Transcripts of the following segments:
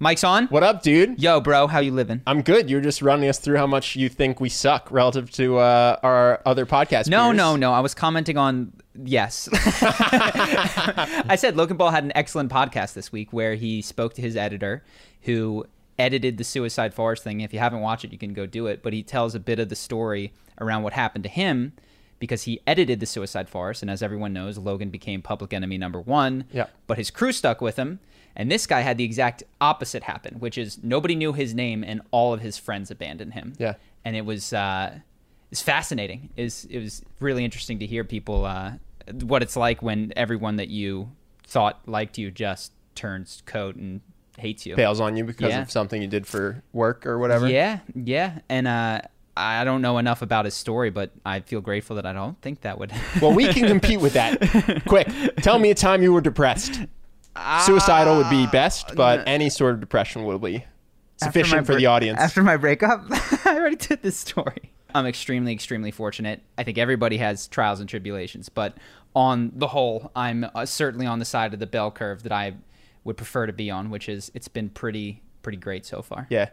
Mike's on. What up, dude? Yo, bro, how you living? I'm good. You're just running us through how much you think we suck relative to uh, our other podcast. No, peers. no, no. I was commenting on yes. I said Logan Paul had an excellent podcast this week where he spoke to his editor, who edited the Suicide Forest thing. If you haven't watched it, you can go do it. But he tells a bit of the story around what happened to him because he edited the Suicide Forest, and as everyone knows, Logan became public enemy number one. Yeah. But his crew stuck with him. And this guy had the exact opposite happen, which is nobody knew his name and all of his friends abandoned him. Yeah. And it was uh, it's fascinating. Is it was really interesting to hear people uh, what it's like when everyone that you thought liked you just turns coat and hates you. Bails on you because Yeah. of something you did for work or whatever. Yeah, yeah. And uh, I don't know enough about his story, but I feel grateful that I don't think that would. Well, we can compete with that. Quick, tell me a time you were depressed. Suicidal would be best, but any sort of depression will be sufficient for bre- the audience. After my breakup, I already did this story. I'm extremely, extremely fortunate. I think everybody has trials and tribulations, but on the whole, I'm uh, certainly on the side of the bell curve that I would prefer to be on, which is it's been pretty, pretty great so far. yeah.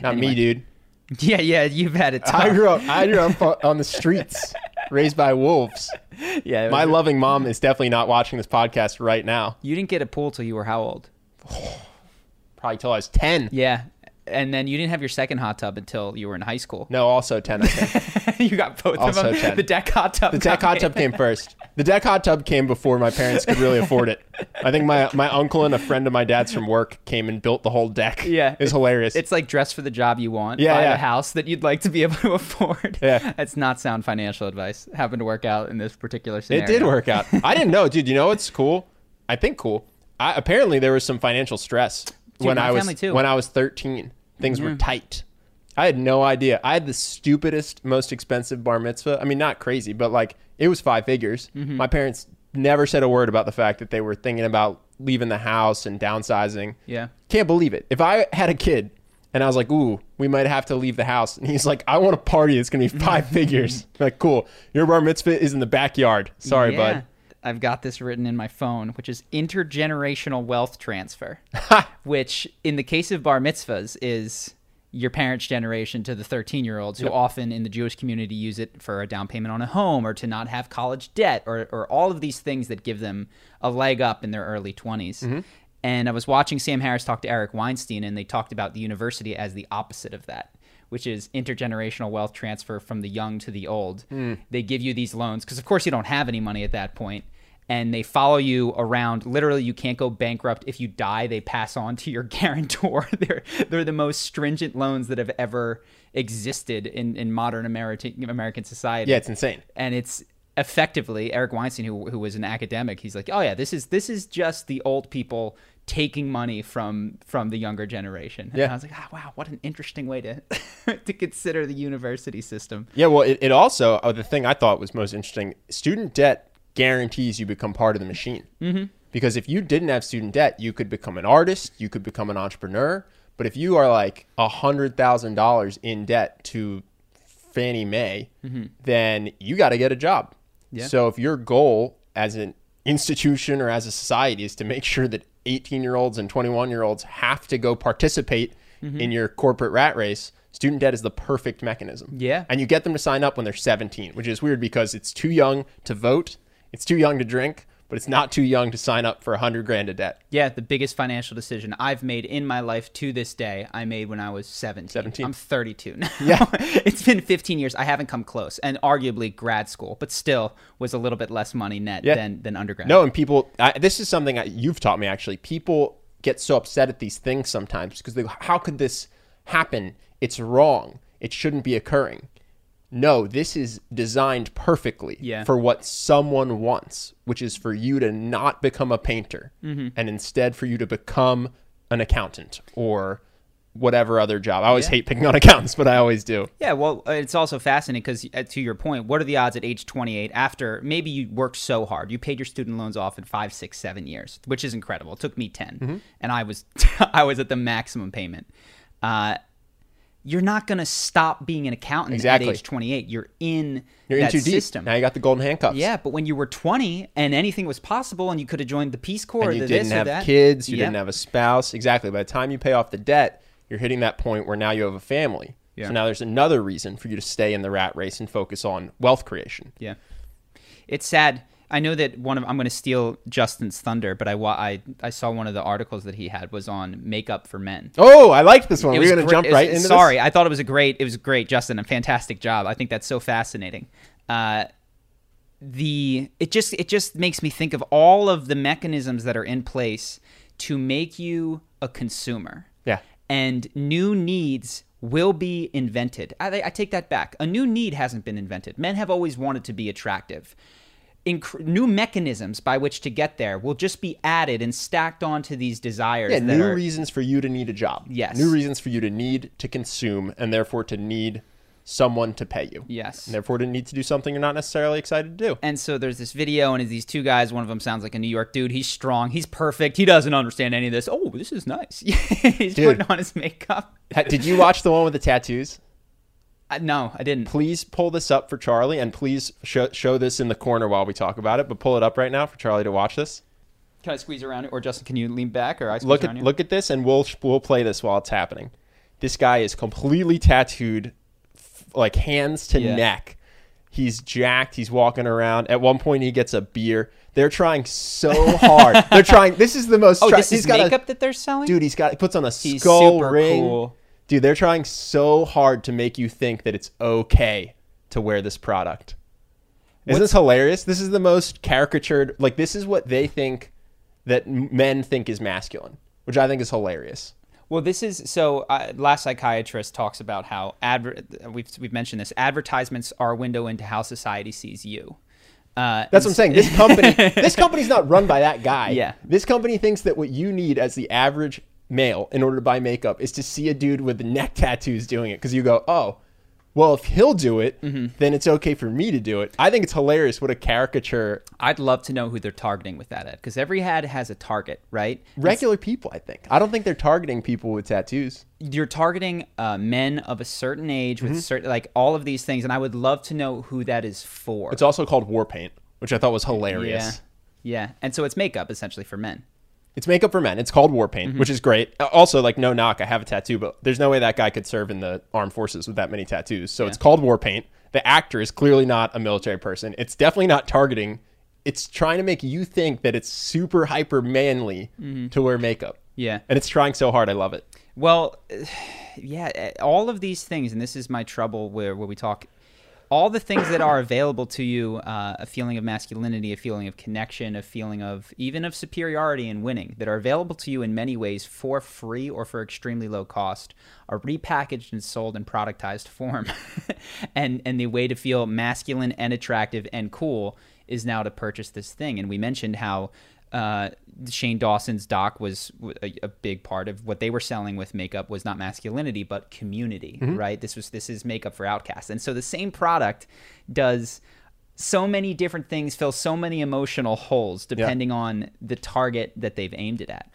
Not Anyway. me, dude. yeah, yeah. You've had it tough. I grew up. I grew up on the streets, raised by wolves. yeah, My loving mom is definitely not watching this podcast right now. You didn't get a pool till you were how old? Probably till I was ten. Yeah, and then you didn't have your second hot tub until you were in high school. No, also ten. I think. you got both Also of them. 10. The deck hot tub. The deck hot tub came first. The deck hot tub came before my parents could really afford it. I think my my uncle and a friend of my dad's from work came and built the whole deck. Yeah. it's hilarious. It's like dress for the job you want. Yeah, buy yeah. the house that you'd like to be able to afford. Yeah. That's not sound financial advice. Happened to work out in this particular it did work out. I didn't know, dude. You know what's cool? I think cool. I, apparently, there was some financial stress when I was too. when I was 13. Things were tight. I had no idea. I had the stupidest, most expensive bar mitzvah. I mean, not crazy, but like it was five figures. Mm-hmm. My parents never said a word about the fact that they were thinking about leaving the house and downsizing. Yeah. Can't believe it. If I had a kid and I was like, ooh, we might have to leave the house. And he's like, I want a party. It's going to be five figures. Like, cool. Your bar mitzvah is in the backyard. Sorry, Yeah. bud. I've got this written in my phone, which is intergenerational wealth transfer, which in the case of bar mitzvahs is your parents' generation to the 13 year olds who often in the Jewish community use it for a down payment on a home or to not have college debt or, or all of these things that give them a leg up in their early 20s. Mm-hmm. And I was watching Sam Harris talk to Eric Weinstein, and they talked about the university as the opposite of that which is intergenerational wealth transfer from the young to the old. Hmm. They give you these loans because, of course, you don't have any money at that point, and they follow you around. Literally, you can't go bankrupt if you die. They pass on to your guarantor. they're they're the most stringent loans that have ever existed in in modern American American society. Yeah, it's insane. and it's effectively Eric Weinstein, who who was an academic. He's like, oh yeah, this is this is just the old people taking money from from the younger generation. And Yeah. I was like, ah, wow, what an interesting way to to consider the university system. Yeah, well, it, it also, oh, the thing I thought was most interesting student debt guarantees you become part of the machine. Mm-hmm. Because if you didn't have student debt, you could become an artist, you could become an entrepreneur. But if you are like $100,000 in debt to Fannie Mae, then you got to get a job. Yeah. So if your goal as an institution or as a society is to make sure that 18 year olds and 21 year olds have to go participate in your corporate rat race, student debt is the perfect mechanism. Yeah. And you get them to sign up when they're 17, which is weird because it's too young to vote, it's too young to drink, but it's not too young to sign up for a hundred grand of debt. Yeah, the biggest financial decision I've made in my life to this day, I made when I was 17. 17. I'm 32 now. Yeah. it's been 15 years. I haven't come close. And arguably grad school, but still was a little bit less money net Yeah. than, than undergrad. No, and people, I, this is something I, you've taught me actually. People get so upset at these things sometimes because they go, how could this happen? It's wrong. It shouldn't be occurring. No, this is designed perfectly Yeah. for what someone wants, which is for you to not become a painter Mm-hmm. and instead for you to become an accountant or whatever other job. I always Yeah. hate picking on accountants, but I always do. Yeah, well, uh, it's also fascinating because, to your point, what are the odds at age 28 after maybe you worked so hard, you paid your student loans off in five, six, seven years, which is incredible. It took me 10, Mm-hmm. and I was I was at the maximum payment. Uh, you're not going to stop being an accountant Exactly. at age 28. You're in You're that in too deep. system. Now you got the golden handcuffs. Yeah, but when you were 20 and anything was possible, and you could have joined the Peace Corps, and you or the didn't this or have that. kids, you Yeah. didn't have a spouse. Exactly. By the time you pay off the debt, you're hitting that point where now you have a family. Yeah. So now there's another reason for you to stay in the rat race and focus on wealth creation. Yeah, it's sad. I know that one of I'm going to steal Justin's thunder, but I, I I saw one of the articles that he had was on makeup for men. Oh, I like this one. It We're going to jump was- right into Sorry, this. I thought it was a great. It was great, Justin. A fantastic job. I think that's so fascinating. Uh, the it just it just makes me think of all of the mechanisms that are in place to make you a consumer. Yeah. And new needs will be invented. I, I take that back. A new need hasn't been invented. Men have always wanted to be attractive. Inc- new mechanisms by which to get there will just be added and stacked onto these desires. Yeah, new are, reasons for you to need a job. Yes. New reasons for you to need to consume and therefore to need someone to pay you. Yes. And therefore to need to do something you're not necessarily excited to do. And so there's this video, and it's these two guys. One of them sounds like a New York dude. He's strong. He's perfect. He doesn't understand any of this. Oh, this is nice. He's Dude. putting on his makeup. Did you watch the one with the tattoos? I, no, I didn't. Please pull this up for Charlie and please show, show this in the corner while we talk about it, but pull it up right now for Charlie to watch this. Can I squeeze around it, or Justin? Can you lean back, or I squeeze look around at you? look at this and we'll we'll play this while it's happening. This guy is completely tattooed f- like hands to Yeah. neck. He's jacked, he's walking around. At one point he gets a beer. They're trying so hard. They're trying this is the most Oh, tra- this he's is got a- makeup that they're selling. Dude, he's got he puts on a He's skull super ring. cool. Dude, they're trying so hard to make you think that it's okay to wear this product. Isn't this hilarious? This is the most caricatured. Like this is what they think that men think is masculine, which I think is hilarious. Well, this is so. Uh, Last Psychiatrist talks about how adver- we've we've mentioned this. Advertisements are a window into how society sees you. Uh, That's what I'm saying. This company, this company's not run by that guy. Yeah. This company thinks that what you need as the average male in order to buy makeup is to see a dude with neck tattoos doing it because you go, oh, well, if he'll do it, Mm-hmm. then it's okay for me to do it. I think it's hilarious. What a caricature. I'd love to know who they're targeting with that ad because every ad has a target, right? Regular people, I think. I don't think they're targeting people with tattoos. You're targeting uh, men of a certain age Mm-hmm. with certain like all of these things, and I would love to know who that is for. It's also called war paint, which I thought was hilarious. yeah, yeah, and so it's makeup essentially for men. It's makeup for men. It's called war paint, Mm-hmm. which is great. Uh, Also, like no knock, I have a tattoo, but there's no way that guy could serve in the armed forces with that many tattoos. So it's called war paint. The actor is clearly not a military person. It's definitely not targeting. It's trying to make you think that it's super hyper manly to wear makeup. Mm-hmm. Yeah. And it's trying so hard. I love it. Well, yeah, eh, all of these things, and this is my trouble where, where we talk, all the things that are available to you uh, a feeling of masculinity, a feeling of connection, a feeling of even of superiority and winning that are available to you in many ways for free or for extremely low cost are repackaged and sold in productized form. and, and the way to feel masculine and attractive and cool is now to purchase this thing. And we mentioned how uh, Shane Dawson's doc was a big part of what they were selling with makeup was not masculinity but community, right? This was this is makeup for outcasts, and so the same product does so many different things, fill so many emotional holes depending on the target that they've aimed it at.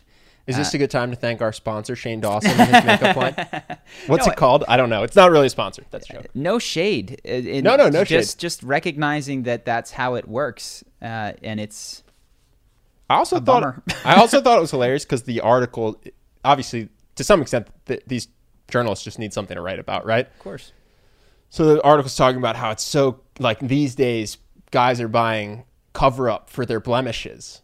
Is Uh, this a good time to thank our sponsor, Shane Dawson, and his makeup line? What's No, it called? I don't know. It's not really a sponsor. That's a joke. No shade. uh, in- No, no, no just, shade. Just recognizing that that's how it works, uh, and it's I also A thought. I also thought it was hilarious because the article, obviously, to some extent, th- these journalists just need something to write about, right? of course. So the article's talking about how it's so like these days, guys are buying cover up for their blemishes.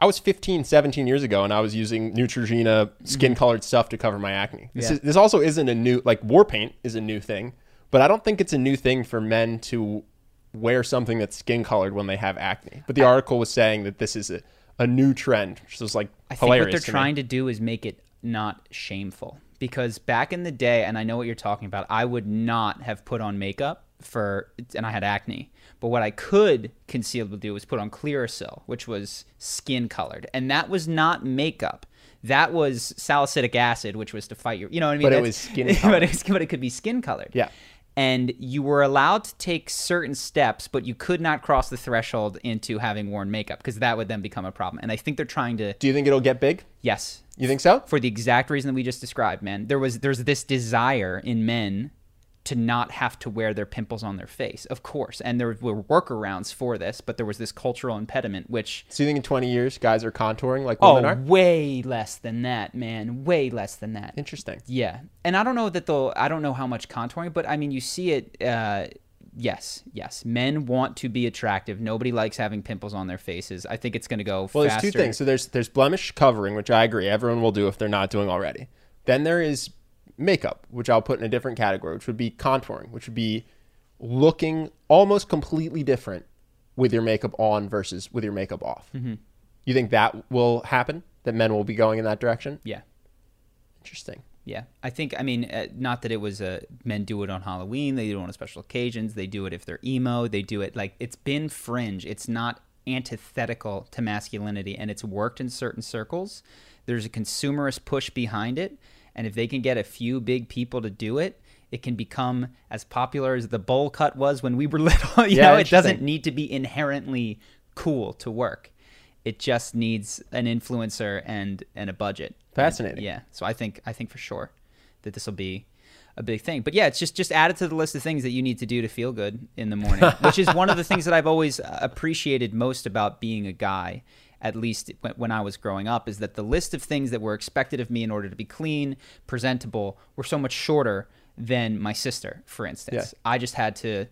I was 15, 17 years ago, and I was using Neutrogena mm-hmm. skin colored stuff to cover my acne. This, Yeah. is, this also isn't a new, like, war paint is a new thing, but I don't think it's a new thing for men to wear something that's skin colored when they have acne. But the article was saying that this is a, a new trend, which was like I think what they're to me. trying to do is make it not shameful. Because back in the day, and I know what you're talking about, I would not have put on makeup for, and I had acne. But what I could concealably do was put on Clearasil, which was skin colored, and that was not makeup. That was salicylic acid, which was to fight your, you know what I mean? But it was skin but, it was, but it could be skin colored. Yeah. And you were allowed to take certain steps, but you could not cross the threshold into having worn makeup because that would then become a problem. And I think they're trying to, Do you think it'll get big? yes, You think so? for the exact reason that we just described, man. There was there's this desire in men to not have to wear their pimples on their face, of course, and there were workarounds for this, but there was this cultural impediment, which So you think in 20 years guys are contouring like oh, women are? way less than that, man, way less than that. Interesting. Yeah, and I don't know that they'll. I don't know how much contouring, but I mean, you see it. Uh, yes, yes, men want to be attractive. Nobody likes having pimples on their faces. I think it's going to go. Well, faster. there's two things. So there's there's blemish covering, which I agree everyone will do if they're not doing already. Then there is makeup, which I'll put in a different category, which would be contouring, which would be looking almost completely different with your makeup on versus with your makeup off. Mm-hmm. You think that will happen? That men will be going in that direction? Yeah. Interesting. Yeah, I think I mean uh, not that it was uh, men do it on Halloween. They do it on special occasions. They do it if they're emo. They do it like it's been fringe. It's not antithetical to masculinity, and it's worked in certain circles. There's a consumerist push behind it, and if they can get a few big people to do it, it can become as popular as the bowl cut was when we were little. you Yeah, know, it doesn't need to be inherently cool to work. It just needs an influencer and and a budget. Fascinating. Yeah. So I think I think for sure that this will be a big thing. But yeah, it's just just add it to the list of things that you need to do to feel good in the morning, which is one of the things that I've always appreciated most about being a guy. At least when- I was growing up, is that the list of things that were expected of me in order to be clean, presentable, were so much shorter than my sister, for instance. I just had to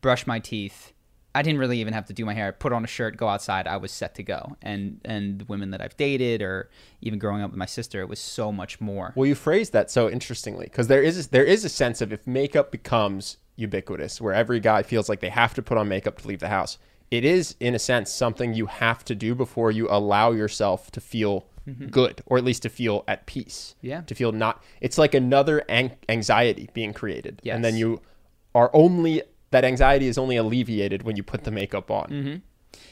brush my teeth. I didn't really even have to do my hair. Put on a shirt, go outside. I was set to go. And and the women that I've dated, or even growing up with my sister, it was so much more. Well, you phrased that so interestingly because there is there is a sense of if makeup becomes ubiquitous, where every guy feels like they have to put on makeup to leave the house. It is, in a sense, something you have to do before you allow yourself to feel good, or at least to feel at peace. Yeah. To feel not. It's like another an- anxiety being created, and then you are only that anxiety is only alleviated when you put the makeup on.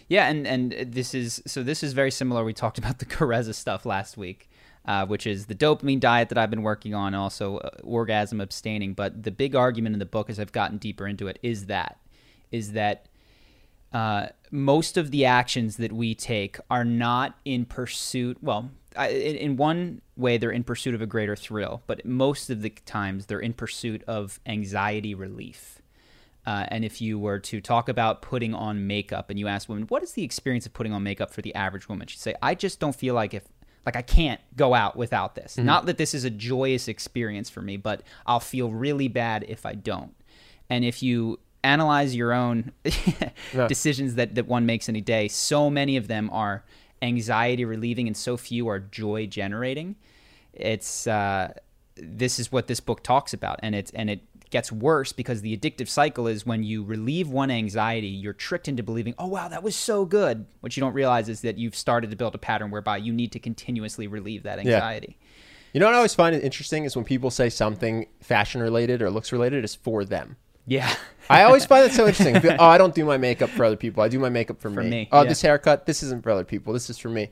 Yeah, and and this is so this is very similar. We talked about the Karezza stuff last week, uh, which is the dopamine diet that I've been working on, also uh, orgasm abstaining. But the big argument in the book, as I've gotten deeper into it, is that is that uh, most of the actions that we take are not in pursuit. Well, I- in, in one way, they're in pursuit of a greater thrill, but most of the times they're in pursuit of anxiety relief. Uh, and if you were to talk about putting on makeup and you ask women, what is the experience of putting on makeup for the average woman? She'd say, I just don't feel like if, like I can't go out without this. Not that this is a joyous experience for me, but I'll feel really bad if I don't. And if you analyze your own decisions that, that one makes in a day, so many of them are anxiety relieving and so few are joy generating. It's, uh, this is what this book talks about. And it's, and it, gets worse because the addictive cycle is when you relieve one anxiety, you're tricked into believing, oh, wow, that was so good. What you don't realize is that you've started to build a pattern whereby you need to continuously relieve that anxiety. You know what I always find it interesting is when people say something fashion related or looks related is for them. Yeah. I always find that so interesting. oh, I don't do my makeup for other people. I do my makeup for, me. me, Oh, yeah. this haircut, this isn't for other people. This is for me.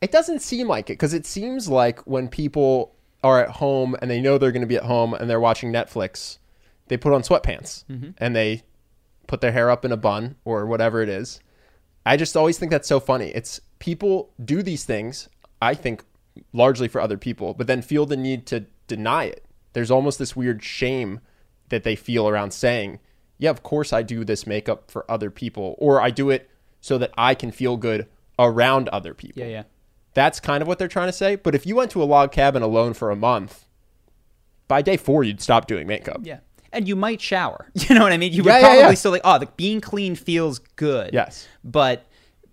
It doesn't seem like it because it seems like when people are at home and they know they're going to be at home and they're watching Netflix, they put on sweatpants mm-hmm. and they put their hair up in a bun or whatever it is. I just always think that's so funny. It's people do these things, I think, largely for other people, but then feel the need to deny it. There's almost this weird shame that they feel around saying, yeah, of course I do this makeup for other people, or I do it so that I can feel good around other people. Yeah, yeah. That's kind of what they're trying to say. But if you went to a log cabin alone for a month, by day four, you'd stop doing makeup. Yeah. and you might shower. You know what I mean? You would Yeah, yeah, probably yeah. still like, oh, the being clean feels good. Yes. But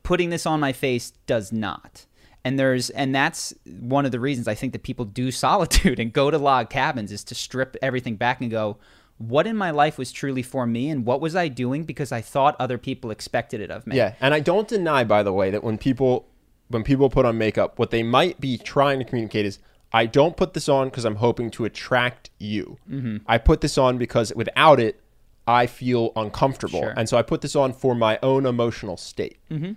putting this on my face does not. And there's and that's one of the reasons I think that people do solitude and go to log cabins is to strip everything back and go, what in my life was truly for me and what was I doing because I thought other people expected it of me. Yeah, and I don't deny, by the way, that when people when people put on makeup, what they might be trying to communicate is, I don't put this on because I'm hoping to attract you. Mm-hmm. I put this on because without it, I feel uncomfortable, Sure. and so I put this on for my own emotional state. Mm-hmm.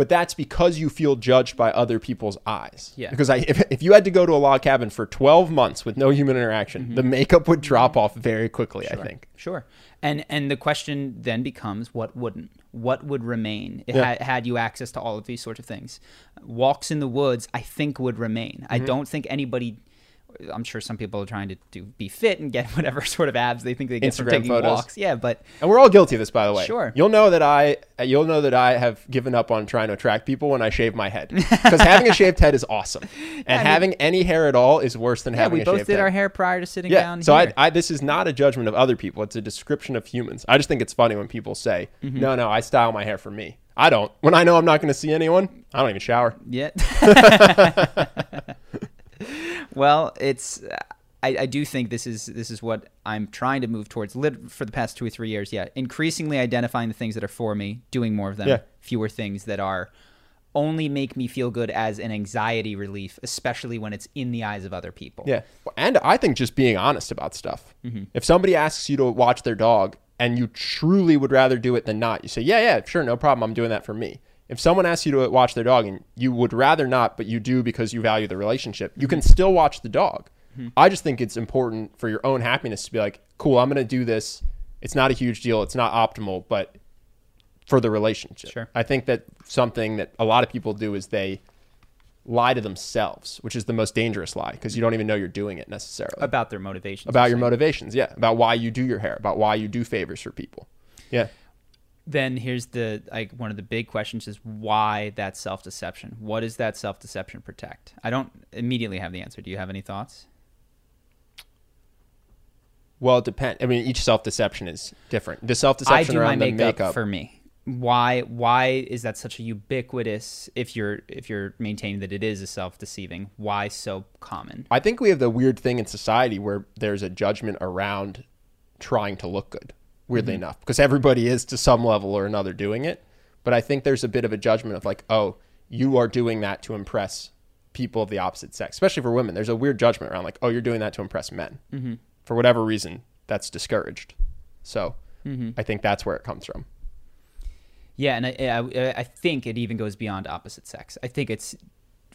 But that's because you feel judged by other people's eyes. Yeah. Because I, if, if you had to go to a log cabin for 12 months with no human interaction, Mm-hmm. the makeup would drop off very quickly. I think. Sure. And and the question then becomes what wouldn't? What would remain Yeah. had, had you access to all of these sorts of things? Walks in the woods, I think would remain. Mm-hmm. I don't think anybody I'm sure some people are trying to do be fit and get whatever sort of abs they think they get from taking photos. walks. Yeah, but And we're all guilty of this, by the way. Sure. You'll know that I, you'll know that I have given up on trying to attract people when I shave my head, because having a shaved head is awesome, and mean- having any hair at all is worse than having. yeah, having we a both did head. our hair prior to sitting Yeah. down. So. I, I, this is not a judgment of other people. It's a description of humans. I just think it's funny when people say, Mm-hmm. "No, no, I style my hair for me." I don't. When I know I'm not going to see anyone, I don't even shower. Yeah. well, it's. I, I do think this is this is what I'm trying to move towards lit- for the past two or three years. Yeah, increasingly identifying the things that are for me, doing more of them. Yeah. Fewer things that are only make me feel good as an anxiety relief, especially when it's in the eyes of other people. Yeah. And I think just being honest about stuff. Mm-hmm. If somebody asks you to watch their dog and you truly would rather do it than not, you say, yeah, yeah, sure, no problem. I'm doing that for me. If someone asks you to watch their dog and you would rather not, but you do because you value the relationship, you can still watch the dog. Mm-hmm. I just think it's important for your own happiness to be like, cool, I'm going to do this. It's not a huge deal. It's not optimal, but for the relationship. Sure. I think that something that a lot of people do is they lie to themselves, which is the most dangerous lie because you don't even know you're doing it necessarily. About their motivations. About your motivations, yeah. About why you do your hair, about why you do favors for people. Yeah. Then here's the like one of the big questions is why that self deception? What does that self deception protect? I don't immediately have the answer. Do you have any thoughts? Well, it depends. I mean, each self deception is different. The self deception around the makeup, makeup. for me. Why why is that such a ubiquitous if you're if you're maintaining that it is a self deceiving, why so common? I think we have the weird thing in society where there's a judgment around trying to look good, weirdly Mm-hmm. enough, because everybody is to some level or another doing it. But I think there's a bit of a judgment of like, oh, you are doing that to impress people of the opposite sex, especially for women. There's a weird judgment around like, oh, you're doing that to impress men. Mm-hmm. For whatever reason, that's discouraged. So Mm-hmm. I think that's where it comes from. Yeah, and I, I I think it even goes beyond opposite sex. I think it's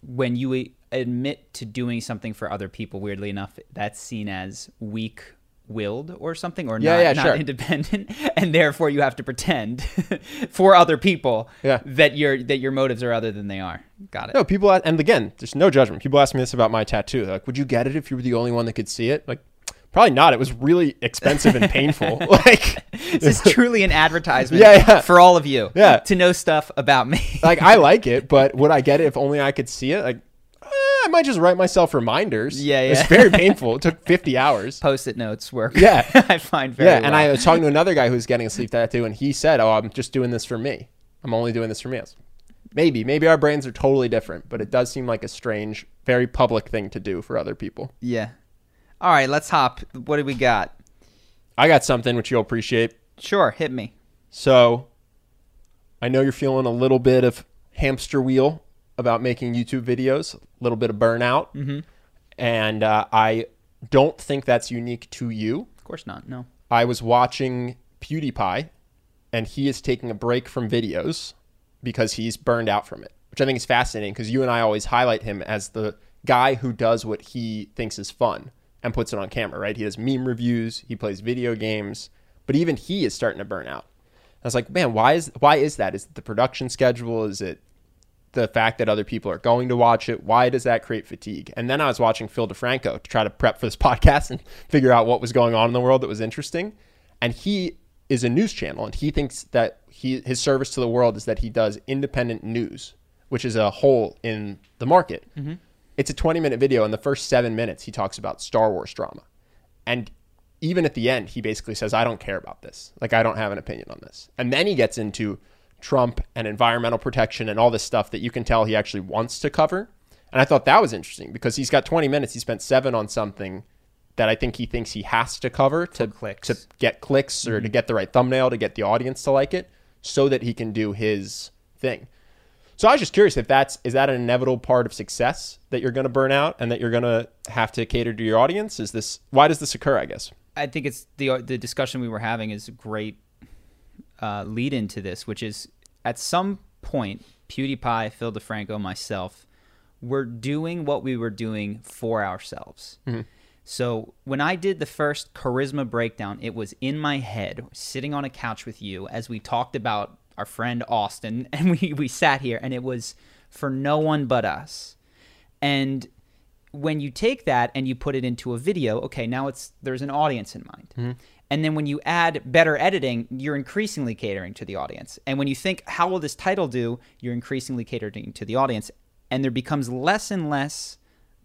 when you admit to doing something for other people. Weirdly enough, that's seen as weak willed or something or Yeah, not, yeah, not sure. independent and therefore you have to pretend for other people Yeah. that your that your motives are other than they are got it No, people, and again, there's no judgment. People ask me this about my tattoo. They're like, would you get it if you were the only one that could see it? Like, probably not. It was really expensive and painful. like, this is truly an advertisement Yeah, yeah. for all of you Yeah. to know stuff about me like I like it, but would I get it if only I could see it? Like, I might just write myself reminders. Yeah, It's very painful. It took 50 hours. post-it notes work Yeah. i find very Yeah, and I was talking to another guy who was getting a sleep tattoo, and he said, "Oh, I'm just doing this for me. I'm only doing this for me." Was, maybe, maybe our brains are totally different, but it does seem like a strange, very public thing to do for other people. yeah all right let's hop what do we got I got something which you'll appreciate. sure hit me So, I know you're feeling a little bit of hamster wheel about making YouTube videos, a little bit of burnout, mm-hmm. and uh, I don't think that's unique to you. Of course not. No. I was watching PewDiePie, and he is taking a break from videos because he's burned out from it, which I think is fascinating because you and I always highlight him as the guy who does what he thinks is fun and puts it on camera, right? He does meme reviews, he plays video games, but even he is starting to burn out. I was like, man, why is why is that? Is it the production schedule? Is it the fact that other people are going to watch it? Why does that create fatigue? And then I was watching Phil DeFranco to try to prep for this podcast and figure out what was going on in the world that was interesting. And he is a news channel, and he thinks that he his service to the world is that he does independent news, which is a hole in the market. Mm-hmm. It's a 20 minute video. In the first seven minutes, he talks about Star Wars drama, and even at the end, he basically says, I don't care about this. Like, I don't have an opinion on this. And then he gets into Trump and environmental protection and all this stuff that you can tell he actually wants to cover. And I thought that was interesting because he's got 20 minutes. He spent seven on something that I think he thinks he has to cover to, to get clicks or to get the right thumbnail to get the audience to like it so that he can do his thing. So I was just curious if that's is that an inevitable part of success that you're going to burn out and that you're going to have to cater to your audience? Is this why does this occur? I guess. I think it's the the discussion we were having is a great uh, lead into this, which is at some point, PewDiePie, Phil DeFranco, myself, we're doing what we were doing for ourselves. Mm-hmm. So when I did the first charisma breakdown, it was in my head, sitting on a couch with you as we talked about our friend Austin, and we, we sat here, and it was for no one but us. And when you take that and you put it into a video, okay, now it's there's an audience in mind. Mm-hmm. And then when you add better editing, you're increasingly catering to the audience. And when you think, how will this title do? You're increasingly catering to the audience. And there becomes less and less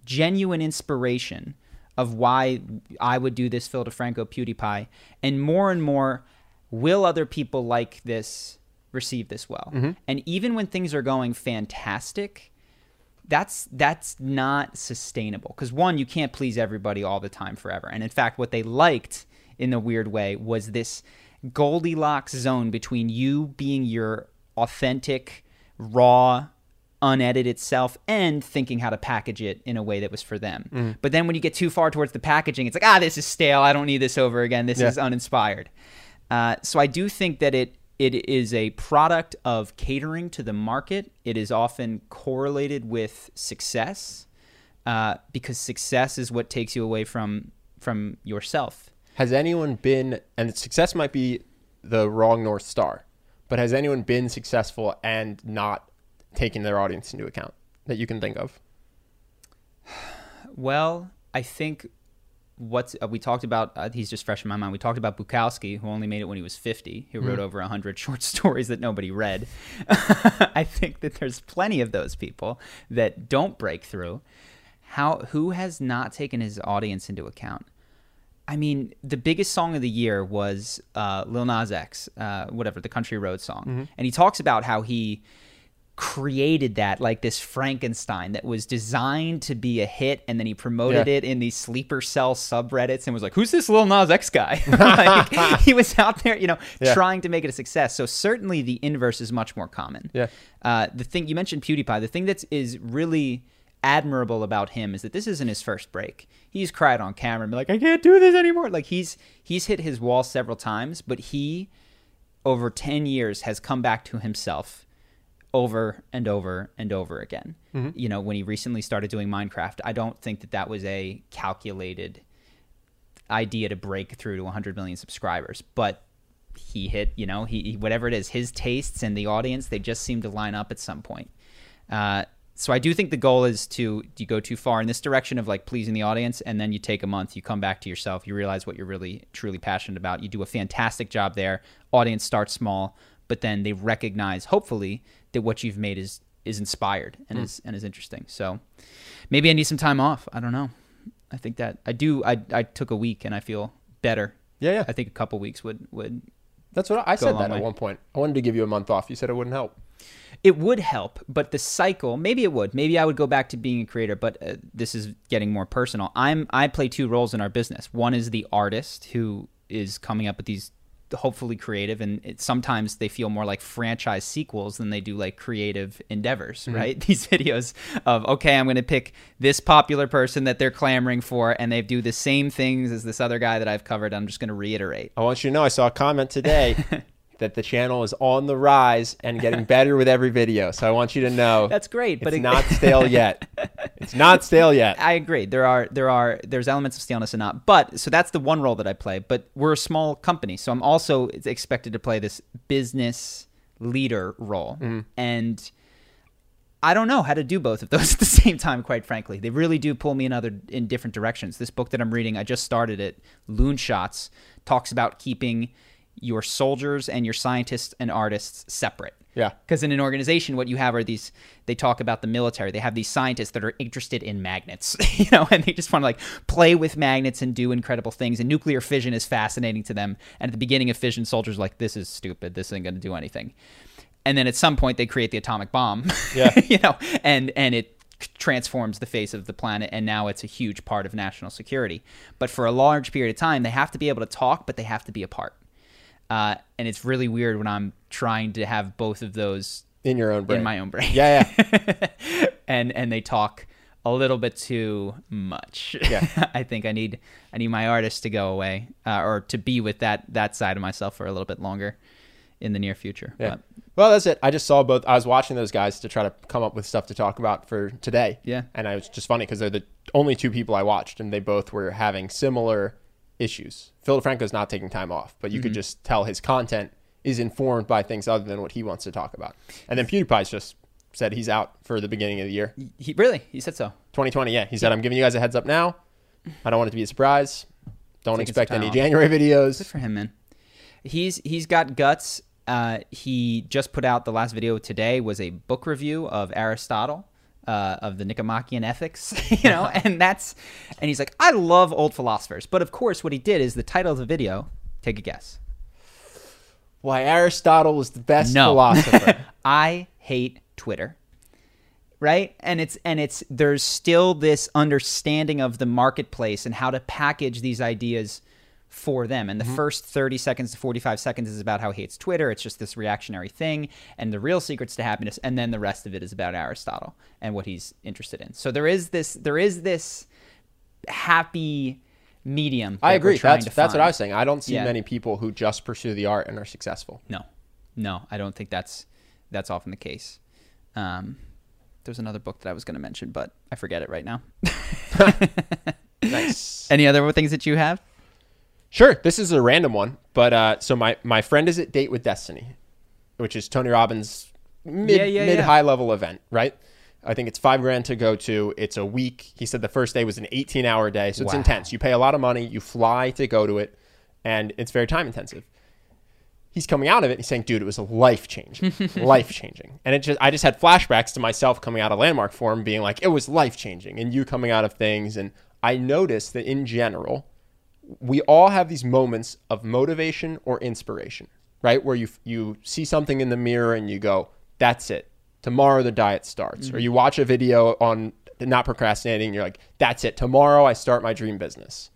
genuine inspiration of why I would do this Phil DeFranco PewDiePie, and more and more, will other people like this receive this well? Mm-hmm. And even when things are going fantastic, that's that's not sustainable because one you can't please everybody all the time forever and in fact what they liked in a weird way was this goldilocks zone between you being your authentic raw unedited self and thinking how to package it in a way that was for them but then when you get too far towards the packaging it's like ah this is stale i don't need this over again this Yeah. is uninspired uh, so i do think that it it is a product of catering to the market. It is often correlated with success uh, because success is what takes you away from from yourself. Has anyone been, and success might be the wrong North Star, but has anyone been successful and not taking their audience into account that you can think of? Well, I think what's uh, we talked about. Uh, he's just fresh in my mind. We talked about Bukowski, who only made it when he was fifty. Who wrote over hundred short stories that nobody read. I think that there's plenty of those people that don't break through. How who has not taken his audience into account? I mean, the biggest song of the year was uh, Lil Nas X, uh, whatever the Country Road song, and he talks about how he created that like this Frankenstein that was designed to be a hit, and then he promoted Yeah. it in these sleeper cell subreddits and was like, "Who's this Lil Nas X guy?" like, he was out there, you know, Yeah. trying to make it a success. So certainly the inverse is much more common. Yeah. Uh, the thing you mentioned PewDiePie, the thing that is really admirable about him is that this isn't his first break. He's cried on camera and been like, I can't do this anymore. Like he's he's hit his wall several times, but he over 10 years has come back to himself over and over and over again. You know, when he recently started doing Minecraft, I don't think that that was a calculated idea to break through to 100 million subscribers, but he hit, you know, he, he whatever it is, his tastes and the audience, they just seem to line up at some point. Uh, so I do think the goal is to you go too far in this direction of like pleasing the audience, and then you take a month, you come back to yourself, you realize what you're really truly passionate about. You do a fantastic job there. Audience starts small, but then they recognize, hopefully, that what you've made is is inspired and hmm. is and is interesting. So maybe I need some time off. I don't know. I think that I do. I I took a week and I feel better. Yeah, yeah. I think a couple weeks would would That's what I, I said that at one point. I wanted to give you a month off. You said it wouldn't help. it would help but the cycle maybe it would maybe i would go back to being a creator but uh, this is getting more personal i'm i play two roles in our business one is the artist who is coming up with these hopefully creative and it, sometimes they feel more like franchise sequels than they do like creative endeavors mm-hmm. right? These videos of okay i'm going to pick this popular person that they're clamoring for and they do the same things as this other guy that i've covered i'm just going to reiterate. I want you to know I saw a comment today that the channel is on the rise and getting better with every video. So I want you to know that's great but it's it- not stale yet. It's not stale yet. I agree. There are there are there's elements of staleness and not. But so that's the one role that I play. But we're a small company, so I'm also expected to play this business leader role, mm-hmm. and I don't know how to do both of those at the same time. Quite frankly, they really do pull me in other in different directions. This book that I'm reading, I just started it. Loonshots talks about keeping your soldiers and your scientists and artists separate. Yeah. Because in an organization, what you have are these. They talk about the military. They have these scientists that are interested in magnets, you know, and they just want to like play with magnets and do incredible things. And nuclear fission is fascinating to them. And at the beginning of fission, soldiers are like, "This is stupid. This isn't going to do anything." And then at some point, they create the atomic bomb. Yeah. you know, and and it transforms the face of the planet and now it's a huge part of national security but for a large period of time they have to be able to talk but they have to be apart uh, and it's really weird when i'm trying to have both of those In your own brain. in my own brain Yeah, yeah. and and they talk a little bit too much Yeah. i think i need i need my artist to go away uh, or to be with that that side of myself for a little bit longer in the near future Yeah. But, Well, that's it. I just saw both. I was watching those guys to try to come up with stuff to talk about for today. Yeah. And I was just funny because they're the only two people I watched, and they both were having similar issues. Phil DeFranco's not taking time off, but you Mm-hmm. could just tell his content is informed by things other than what he wants to talk about. And then PewDiePie's just said he's out for the beginning of the year. he really he said so 2020, yeah. He said, I'm giving you guys a heads up now. I don't want it to be a surprise. Don't Taking expect any off. January videos. Good for him, man. He's he's got guts. Uh, he just put out the last video today was a book review of Aristotle. Uh, of the Nicomachean Ethics, you know, and that's, and he's like, I love old philosophers, but of course, what he did is the title of the video. Take a guess. Why Aristotle was the best No. philosopher. I hate Twitter. Right? And it's and it's there's still this understanding of the marketplace and how to package these ideas for them. And the first 30 seconds to 45 seconds is about how he hates Twitter. It's just this reactionary thing and the real secrets to happiness and then the rest of it is about Aristotle and what he's interested in. So there is this there is this happy medium. I agree. That's that's what. I was saying. I don't see Yeah. many people who just pursue the art and are successful. No, no, I don't think that's that's often the case. Um, there's another book that I was going to mention, but I forget it right now. Nice. Any other things that you have? Sure. This is a random one, but uh, so my my friend is at Date with Destiny, which is Tony Robbins' mid Yeah, yeah, mid yeah. high level event, right? I think it's five grand to go to. It's a week. He said the first day was an 18 hour day, so it's Wow. intense. You pay a lot of money, you fly to go to it, and it's very time intensive. He's coming out of it. He's saying, "Dude, it was a life changing, life changing." And it just, I just had flashbacks to myself coming out of Landmark Forum, being like, "It was life changing," and you coming out of things. And I noticed that in general, we all have these moments of motivation or inspiration, right? Where you you see something in the mirror and you go, "That's it. Tomorrow the diet starts." Or mm-hmm. you watch a video on not procrastinating, and you're like, "That's it. Tomorrow I start my dream business."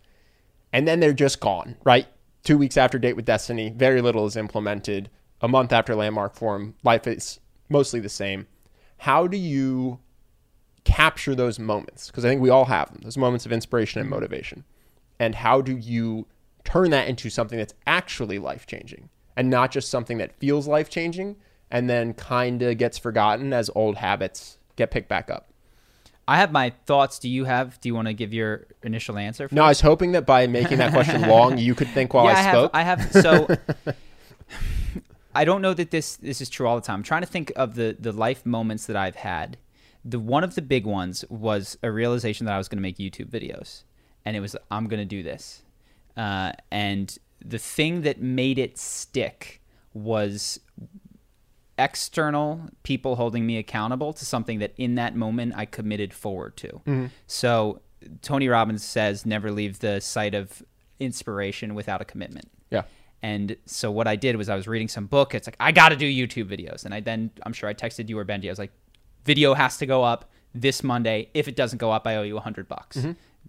And then they're just gone, right? Two weeks after Date with Destiny, very little is implemented. A month after Landmark Forum, life is mostly the same. How do you capture those moments? Because I think we all have them, those moments of inspiration and motivation and how do you turn that into something that's actually life changing and not just something that feels life changing and then kind of gets forgotten as old habits get picked back up. I have my thoughts. Do you have? Do you want to give your initial answer? No, I was hoping that by making that question long, you could think while yeah, I spoke. have. I have. So I don't know that this this is true all the time. I'm trying to think of the the life moments that I've had. The one of the big ones was a realization that I was going to make YouTube videos, and it was I'm going to do this. Uh, and the thing that made it stick was external people holding me accountable to something that in that moment I committed forward to. So Tony Robbins says never leave the site of inspiration without a commitment. yeah. And so what I did was I was reading some book. It's like I got to do YouTube videos, and I then I'm sure I texted you or Benji. I was like, video has to go up this Monday. If it doesn't go up, I owe you a hundred bucks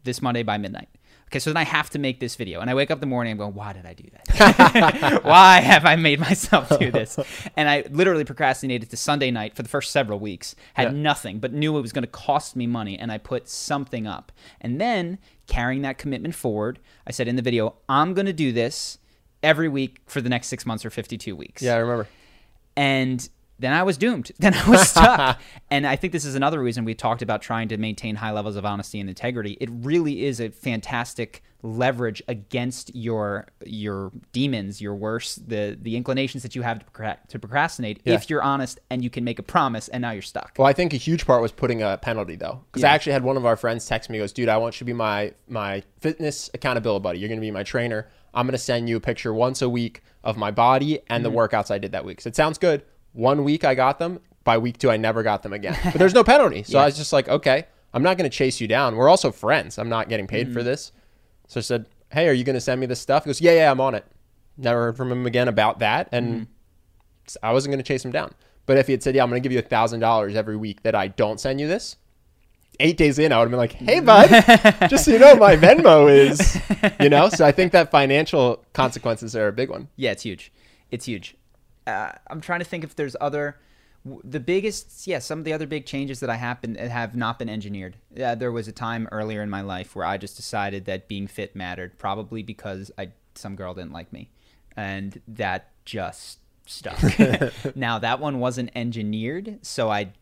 this Monday by midnight. Okay, so then I have to make this video, and I wake up in the morning. and go, why did I do that? why have I made myself do this? And I literally procrastinated to Sunday night for the first several weeks. Had Yeah. nothing, but knew it was going to cost me money, and I put something up. And then carrying that commitment forward, I said in the video, I'm going to do this every week for the next six months or 52 weeks Yeah, I remember. and then I was doomed. Then I was stuck. and I think this is another reason we talked about trying to maintain high levels of honesty and integrity. It really is a fantastic leverage against your your demons, your worst, the the inclinations that you have to, procra- to procrastinate. Yeah. If you're honest and you can make a promise, and now you're stuck. Well, I think a huge part was putting a penalty though, because I actually had one of our friends text me, goes, "Dude, I want you to be my my fitness accountability buddy. You're going to be my trainer. I'm going to send you a picture once a week of my body and the mm-hmm. workouts I did that week. So it sounds good. One week I got them. By week two, I never got them again. But there's no penalty. So I was just like, okay, I'm not going to chase you down. We're also friends. I'm not getting paid for mm-hmm. this. So I said, hey, are you going to send me this stuff? He goes, yeah, yeah, I'm on it. Never heard from him again about that. And mm-hmm. I wasn't going to chase him down. But if he had said, yeah, I'm going to give you a $1,000 every week that I don't send you this, eight days in, I would have been like, hey, mm-hmm. bud, just so you know, my Venmo is, you know? So I think that financial consequences are a big one. Yeah, it's huge. It's huge. Uh, I'm trying to think if there's other. The biggest, yeah, some of the other big changes that I happen have not been engineered. Yeah, there was a time earlier in my life where I just decided that being fit mattered, probably because I some girl didn't like me, and that just stuck. now that one wasn't engineered, so I,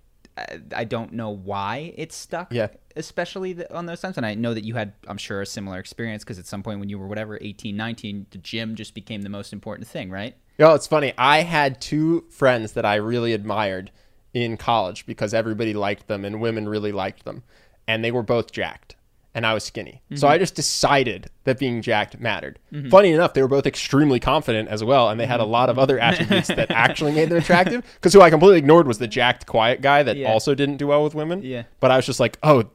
I, don't know why it stuck. Yeah. especially the, on those times, and I know that you had, I'm sure, a similar experience because at some point when you were whatever 18, 19, the gym just became the most important thing, right? Know, it's funny. I had two friends that I really admired in college because everybody liked them and women really liked them. And they were both jacked. And I was skinny. So mm-hmm. I just decided that being jacked mattered. Mm-hmm. Funny enough, they were both extremely confident as well. And they had a lot of mm-hmm. other attributes that actually made them attractive. Because who I completely ignored was the jacked, quiet guy that Yeah. also didn't do well with women. Yeah. But I was just like, oh,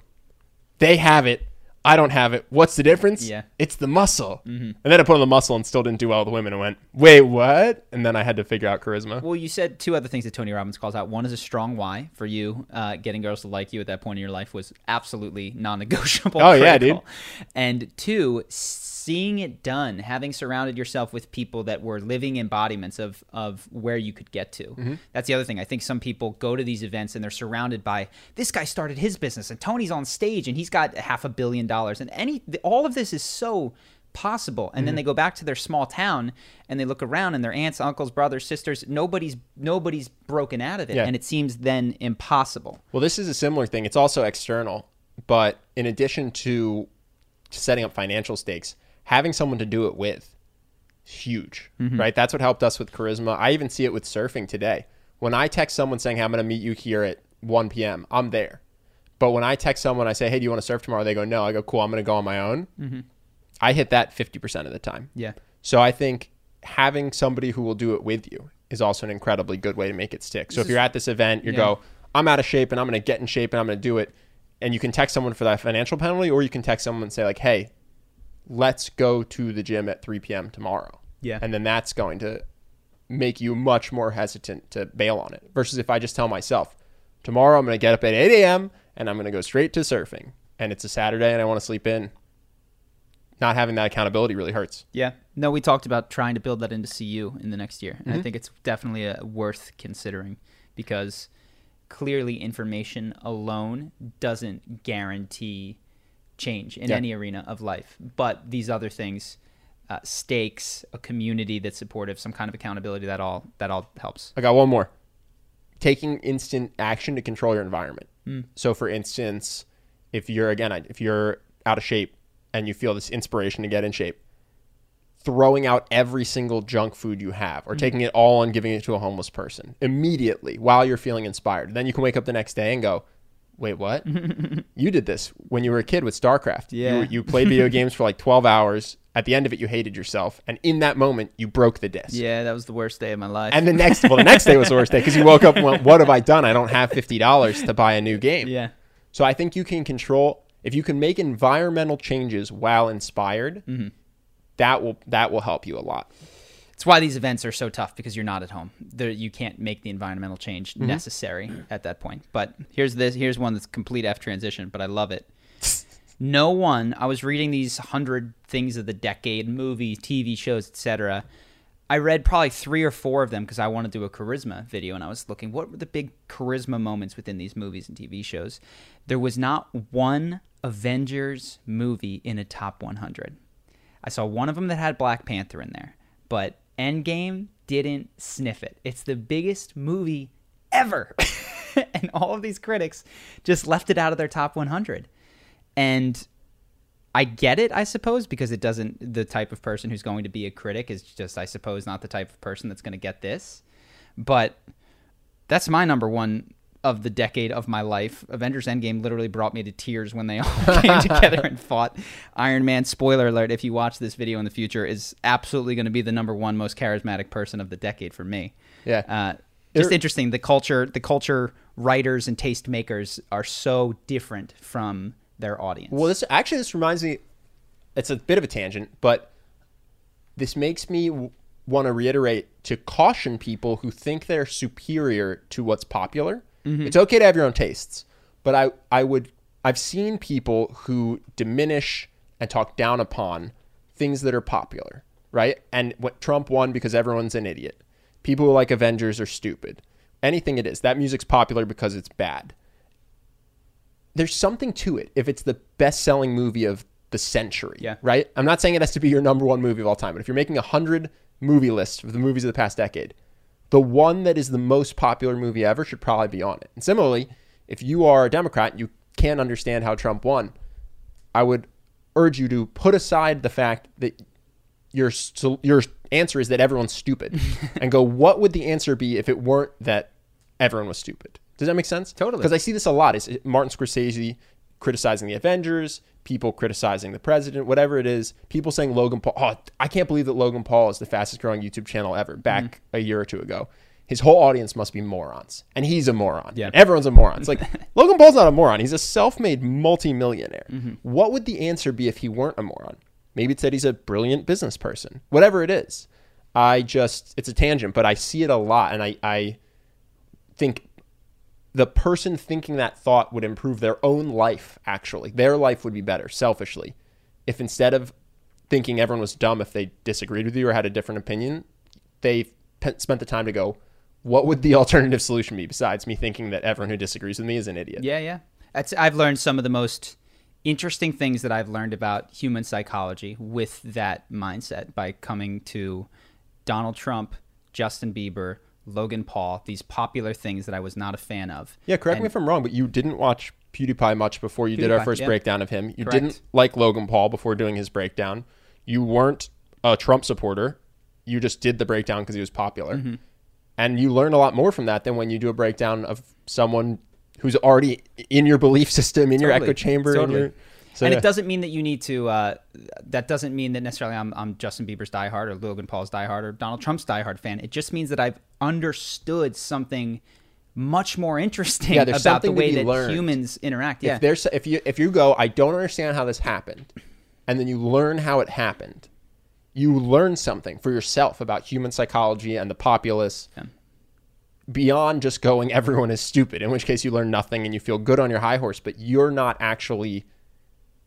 they have it. I don't have it. What's the difference? Yeah. It's the muscle. And then I put on the muscle and still didn't do well with the women and went, wait, what? And then I had to figure out charisma. Well, you said two other things that Tony Robbins calls out. One is a strong why for you. Uh, getting girls to like you at that point in your life was absolutely non-negotiable. Oh, yeah, dude. And two, seeing it done, having surrounded yourself with people that were living embodiments of of where you could get to. Mm-hmm. That's the other thing. I think some people go to these events and they're surrounded by this guy started his business and Tony's on stage and he's got half a billion dollars and any all of this is so possible and then Mm-hmm. they go back to their small town and they look around and their aunts uncles brothers sisters nobody's nobody's broken out of it Yeah. and it seems then impossible Well, this is a similar thing. It's also external, but in addition to setting up financial stakes, having someone to do it with is huge, mm-hmm. right? That's what helped us with charisma. I even see it with surfing today. When I text someone saying, hey, I'm going to meet you here at 1 p.m., I'm there. But when I text someone, I say, hey, do you want to surf tomorrow? They go, no. I go, cool, I'm going to go on my own. Mm-hmm. I hit that 50% of the time. yeah So I think having somebody who will do it with you is also an incredibly good way to make it stick. So if you're at this event, you Yeah. go, I'm out of shape and I'm going to get in shape and I'm going to do it. And you can text someone for that financial penalty, or you can text someone and say, like, hey, let's go to the gym at 3 p.m. tomorrow. Yeah. And then that's going to make you much more hesitant to bail on it. Versus if I just tell myself, tomorrow I'm going to get up at 8 a.m. and I'm going to go straight to surfing. And it's a Saturday and I want to sleep in. Not having that accountability really hurts. Yeah. No, we talked about trying to build that into CU in the next year. And I think it's definitely uh worth considering because clearly information alone doesn't guarantee change in Yeah. any arena of life. But these other things, uh, stakes, a community that's supportive, some kind of accountability, that all that all helps. I got one more. Taking instant action to control your environment. So, for instance, if you're again, if you're out of shape and you feel this inspiration to get in shape, throwing out every single junk food you have, or taking it all and giving it to a homeless person immediately while you're feeling inspired. Then you can wake up the next day and go, "Wait, what? you did this when you were a kid with StarCraft. Yeah. you, you played video games for like 12 hours. At the end of it, you hated yourself, and in that moment, you broke the disc. Yeah, that was the worst day of my life. And the next, well, the next day was the worst day because you woke up and went, "What have I done? I don't have fifty dollars to buy a new game." yeah. So I think you can control if you can make environmental changes while inspired. Mm-hmm. That will that will help you a lot. It's why these events are so tough because you're not at home. There, you can't make the environmental change Mm-hmm. necessary at that point. But here's this. Here's one that's complete F transition, but I love it. No one. I was reading these hundred things of the decade, movies, TV shows, etc. I read probably three or four of them because I wanted to do a charisma video, and I was looking what were the big charisma moments within these movies and TV shows. There was not one Avengers movie in a top 100. I saw one of them that had Black Panther in there, but Endgame didn't sniff it. It's the biggest movie ever. and all of these critics just left it out of their top 100. And I get it, I suppose, because it doesn't, the type of person who's going to be a critic is just, I suppose, not the type of person that's going to get this. But that's my number one of the decade of my life. Avengers Endgame literally brought me to tears when they all came together and fought. Iron Man, spoiler alert, if you watch this video in the future, is absolutely going to be the number one most charismatic person of the decade for me. Yeah. Uh, just There- interesting. The culture, the culture writers and taste makers are so different from their audience. Well, this actually this reminds me. It's a bit of a tangent, but this makes me w- want to reiterate to caution people who think they're superior to what's popular. Mm-hmm. It's okay to have your own tastes, but I I would I've seen people who diminish and talk down upon things that are popular, right? And what Trump won because everyone's an idiot. People who like Avengers are stupid. Anything it is. That music's popular because it's bad there's something to it if it's the best selling movie of the century. Yeah. Right? I'm not saying it has to be your number one movie of all time, but if you're making a hundred movie list of the movies of the past decade, the one that is the most popular movie ever should probably be on it. And similarly, if you are a Democrat and you can't understand how Trump won, I would urge you to put aside the fact that your your answer is that everyone's stupid and go what would the answer be if it weren't that everyone was stupid does that make sense Totally. because i see this a lot is martin scorsese criticizing the avengers people criticizing the president whatever it is people saying logan paul oh i can't believe that logan paul is the fastest growing youtube channel ever back Mm-hmm. a year or two ago his whole audience must be morons and he's a moron Yeah. Everyone's a moron it's like logan paul's not a moron he's a self-made multimillionaire Mm-hmm. what would the answer be if he weren't a moron Maybe it's that he's a brilliant business person. Whatever it is. I just it's a tangent, but I see it a lot and I, I think the person thinking that thought would improve their own life, actually. Their life would be better, selfishly. If instead of thinking everyone was dumb if they disagreed with you or had a different opinion, they spent the time to go, what would the alternative solution be besides me thinking that everyone who disagrees with me is an idiot? Yeah, yeah. That's I've learned some of the most interesting things that I've learned about human psychology with that mindset by coming to Donald Trump, Justin Bieber, Logan Paul, these popular things that I was not a fan of. Yeah, correct me if I'm wrong, but you didn't watch PewDiePie much before you did our first yeah. breakdown of him. You Correct. didn't like Logan Paul before doing his breakdown. You weren't a Trump supporter. You just did the breakdown because he was popular. Mm-hmm. And you learn a lot more from that than when you do a breakdown of someone who's already in your belief system, in your echo chamber. in Totally. your- so and yeah. it doesn't mean that you need to. Uh, that doesn't mean that necessarily I'm, I'm Justin Bieber's diehard or Logan Paul's diehard or Donald Trump's diehard fan. It just means that I've understood something much more interesting Yeah, about the way that humans interact. Yeah, If there's if you if you go, I don't understand how this happened, and then you learn how it happened, you learn something for yourself about human psychology and the populace Yeah. beyond just going everyone is stupid. In which case you learn nothing and you feel good on your high horse, but you're not actually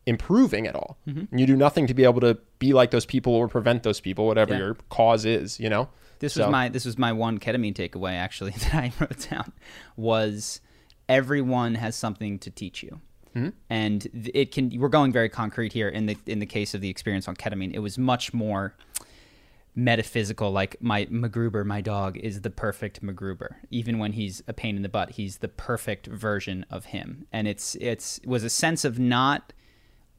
improving at all. Mm-hmm. And you do nothing to be able to be like those people or prevent those people, whatever Yeah. your cause is. You know. This So- was my this was my one ketamine takeaway actually that I wrote down was everyone has something to teach you. Hmm? And it can we're going very concrete here in the in the case of the experience on ketamine. It was much more metaphysical like my MacGruber, my dog is the perfect MacGruber. Even when he's a pain in the butt, he's the perfect version of him. And it's it's was a sense of not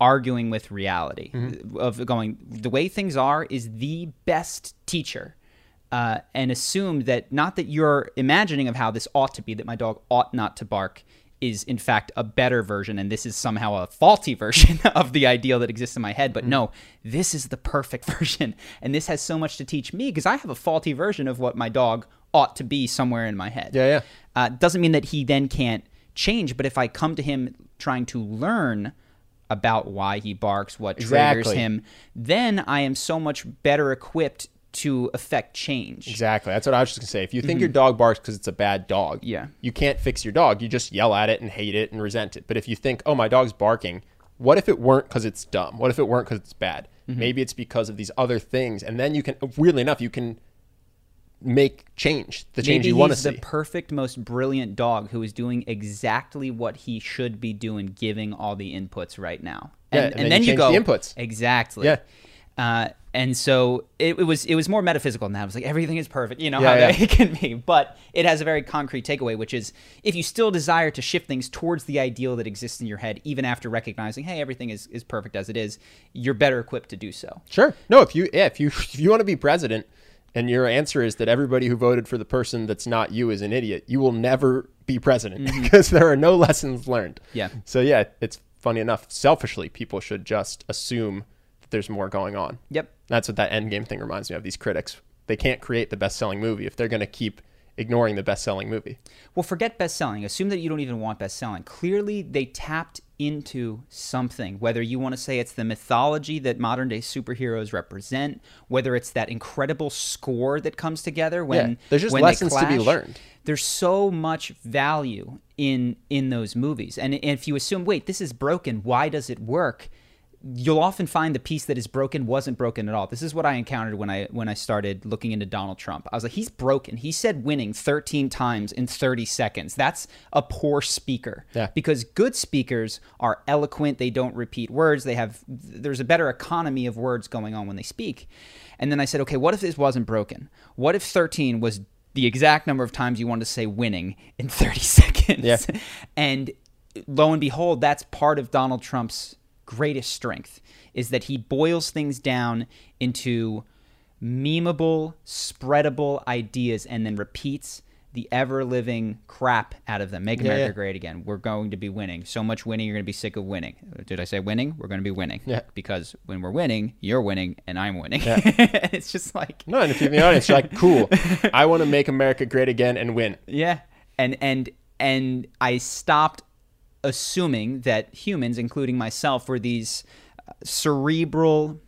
arguing with reality of going the way things are is the best teacher. Uh, and assume that not that you're imagining of how this ought to be that my dog ought not to bark is in fact a better version and this is somehow a faulty version of the ideal that exists in my head but no this is the perfect version. And this has so much to teach me because i have a faulty version of what my dog ought to be somewhere in my head. Yeah, yeah. uh, doesn't mean that he then can't change but if i come to him trying to learn about why he barks what triggers him then i am so much better equipped to affect change Exactly. That's what I was just gonna say. If you think your dog barks because it's a bad dog, Mm-hmm. Yeah. you can't fix your dog. You just yell at it and hate it and resent it. But if you think, oh, my dog's barking, what if it weren't because it's dumb? What if it weren't because it's bad? Mm-hmm. Maybe it's because of these other things, and then you can. Weirdly enough, you can make change the change Maybe you want to he's see. the perfect, most brilliant dog who is doing exactly what he should be doing, giving all the inputs right now. Yeah, And, and and, then then, you you go the inputs. exactly. Yeah. Uh, and so it, it was it was more metaphysical than that. It was like everything is perfect, you know Yeah, how yeah. that it can be. But it has a very concrete takeaway, which is if you still desire to shift things towards the ideal that exists in your head, even after recognizing, hey, everything is, is perfect as it is, you're better equipped to do so. Sure. No, if you yeah, if you if you want to be president and your answer is that everybody who voted for the person that's not you is an idiot, you will never be president mm-hmm. because there are no lessons learned. Yeah. So yeah, it's funny enough. Selfishly, people should just assume that there's more going on. Yep. That's what that Endgame thing reminds me of. These critics, they can't create the best-selling movie if they're going to keep ignoring the best-selling movie. Well, forget best selling. Assume that you don't even want best selling. Clearly, they tapped into something, whether you want to say it's the mythology that modern day superheroes represent, whether it's that incredible score that comes together when Yeah, there's just when lessons to be learned. There's so much value in in those movies. And, and if you assume, wait, this is broken, why does it work? You'll often find the piece that is broken wasn't broken at all. This is what I encountered when I when I started looking into Donald Trump. I was like, he's broken. He said winning 13 times in 30 seconds. That's a poor speaker. Yeah. Because good speakers are eloquent. They don't repeat words. They have there's a better economy of words going on when they speak. And then I said, okay, what if this wasn't broken? What if 13 was the exact number of times you wanted to say winning in 30 seconds? Yeah. And lo and behold, that's part of Donald Trump's greatest strength is that he boils things down into memeable, spreadable ideas and then repeats the ever living crap out of them. Make America yeah. great again. We're going to be winning. So much winning, you're going to be sick of winning. Did I say winning? We're going to be winning. Yeah. Because when we're winning, you're winning and I'm winning. it's just like No, and if you're in the audience, you're like, cool. I want to make America great again and win. Yeah, and and and I stopped assuming that humans, including myself, were these uh, cerebral.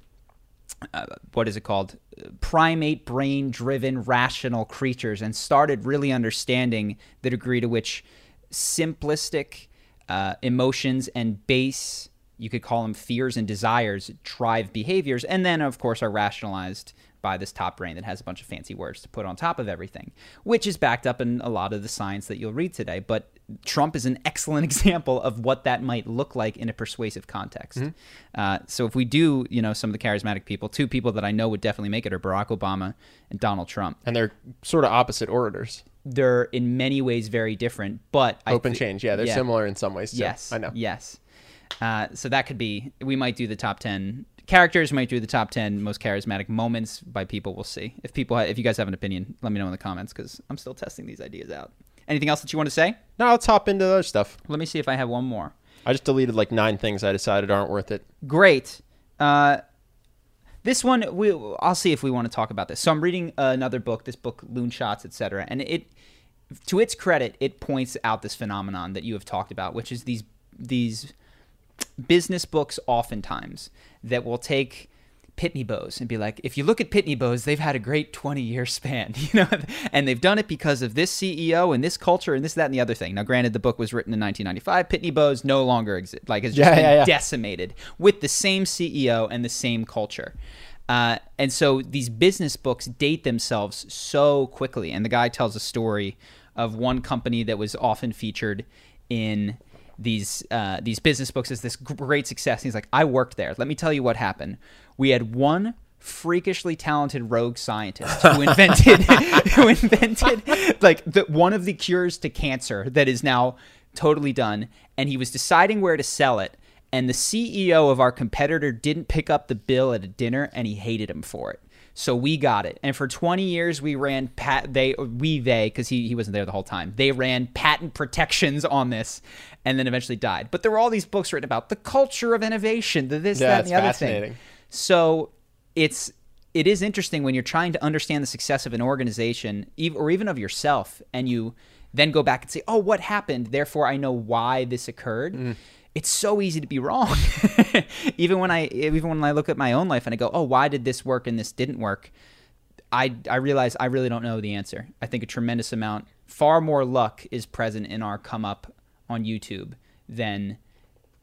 Uh, what is it called? Primate brain driven rational creatures, and started really understanding the degree to which simplistic uh, emotions and base, you could call them fears and desires, drive behaviors, and then, of course, are rationalized by this top brain that has a bunch of fancy words to put on top of everything, which is backed up in a lot of the science that you'll read today. But Trump is an excellent example of what that might look like in a persuasive context. Uh, so if we do, you know, some of the charismatic people, two people that I know would definitely make it are Barack Obama and Donald Trump. And they're sort of opposite orators. They're in many ways very different, but and thi- change. Yeah, they're yeah. similar in some ways too. Yes, I know. Yes. Uh, so that could be. We might do the top ten characters. Might do the top ten most charismatic moments by people. We'll see. If people, if you guys have an opinion, let me know in the comments because I'm still testing these ideas out. Anything else that you want to say? no let's hop into other stuff. Let me see if I have one more. I just deleted like nine things I decided aren't worth it. Great. Uh, this one, we, I'll see if we want to talk about this. So I'm reading another book, this book, Loonshots, etc., and it, to its credit, it points out this phenomenon that you have talked about, which is these these business books, oftentimes that will take Pitney Bowes and be like, if you look at Pitney Bowes, they've had a great 20 year span, you know, and they've done it because of this CEO and this culture and this, that, and the other thing. Now, granted, the book was written in 1995. Pitney Bowes no longer exists, like, has just Yeah, been yeah, yeah. decimated with the same CEO and the same culture. Uh, and so these business books date themselves so quickly. And the guy tells a story of one company that was often featured in these uh, these business books as this great success. He's like, I worked there. Let me tell you what happened. We had one freakishly talented rogue scientist who invented who invented like the, one of the cures to cancer that is now totally done and he was deciding where to sell it and the CEO of our competitor didn't pick up the bill at a dinner and he hated him for it. So we got it. And for 20 years we ran pat they we they cuz he he wasn't there the whole time. They ran patent protections on this and then eventually died. But there were all these books written about the culture of innovation, the this Yeah, that and the other thing. So it's it is interesting when you're trying to understand the success of an organization or even of yourself and you then go back and say, "Oh, what happened? Therefore I know why this occurred." Mm. It's so easy to be wrong. even when I even when I look at my own life and I go, "Oh, why did this work and this didn't work?" I I realize I really don't know the answer. I think a tremendous amount far more luck is present in our come up on YouTube than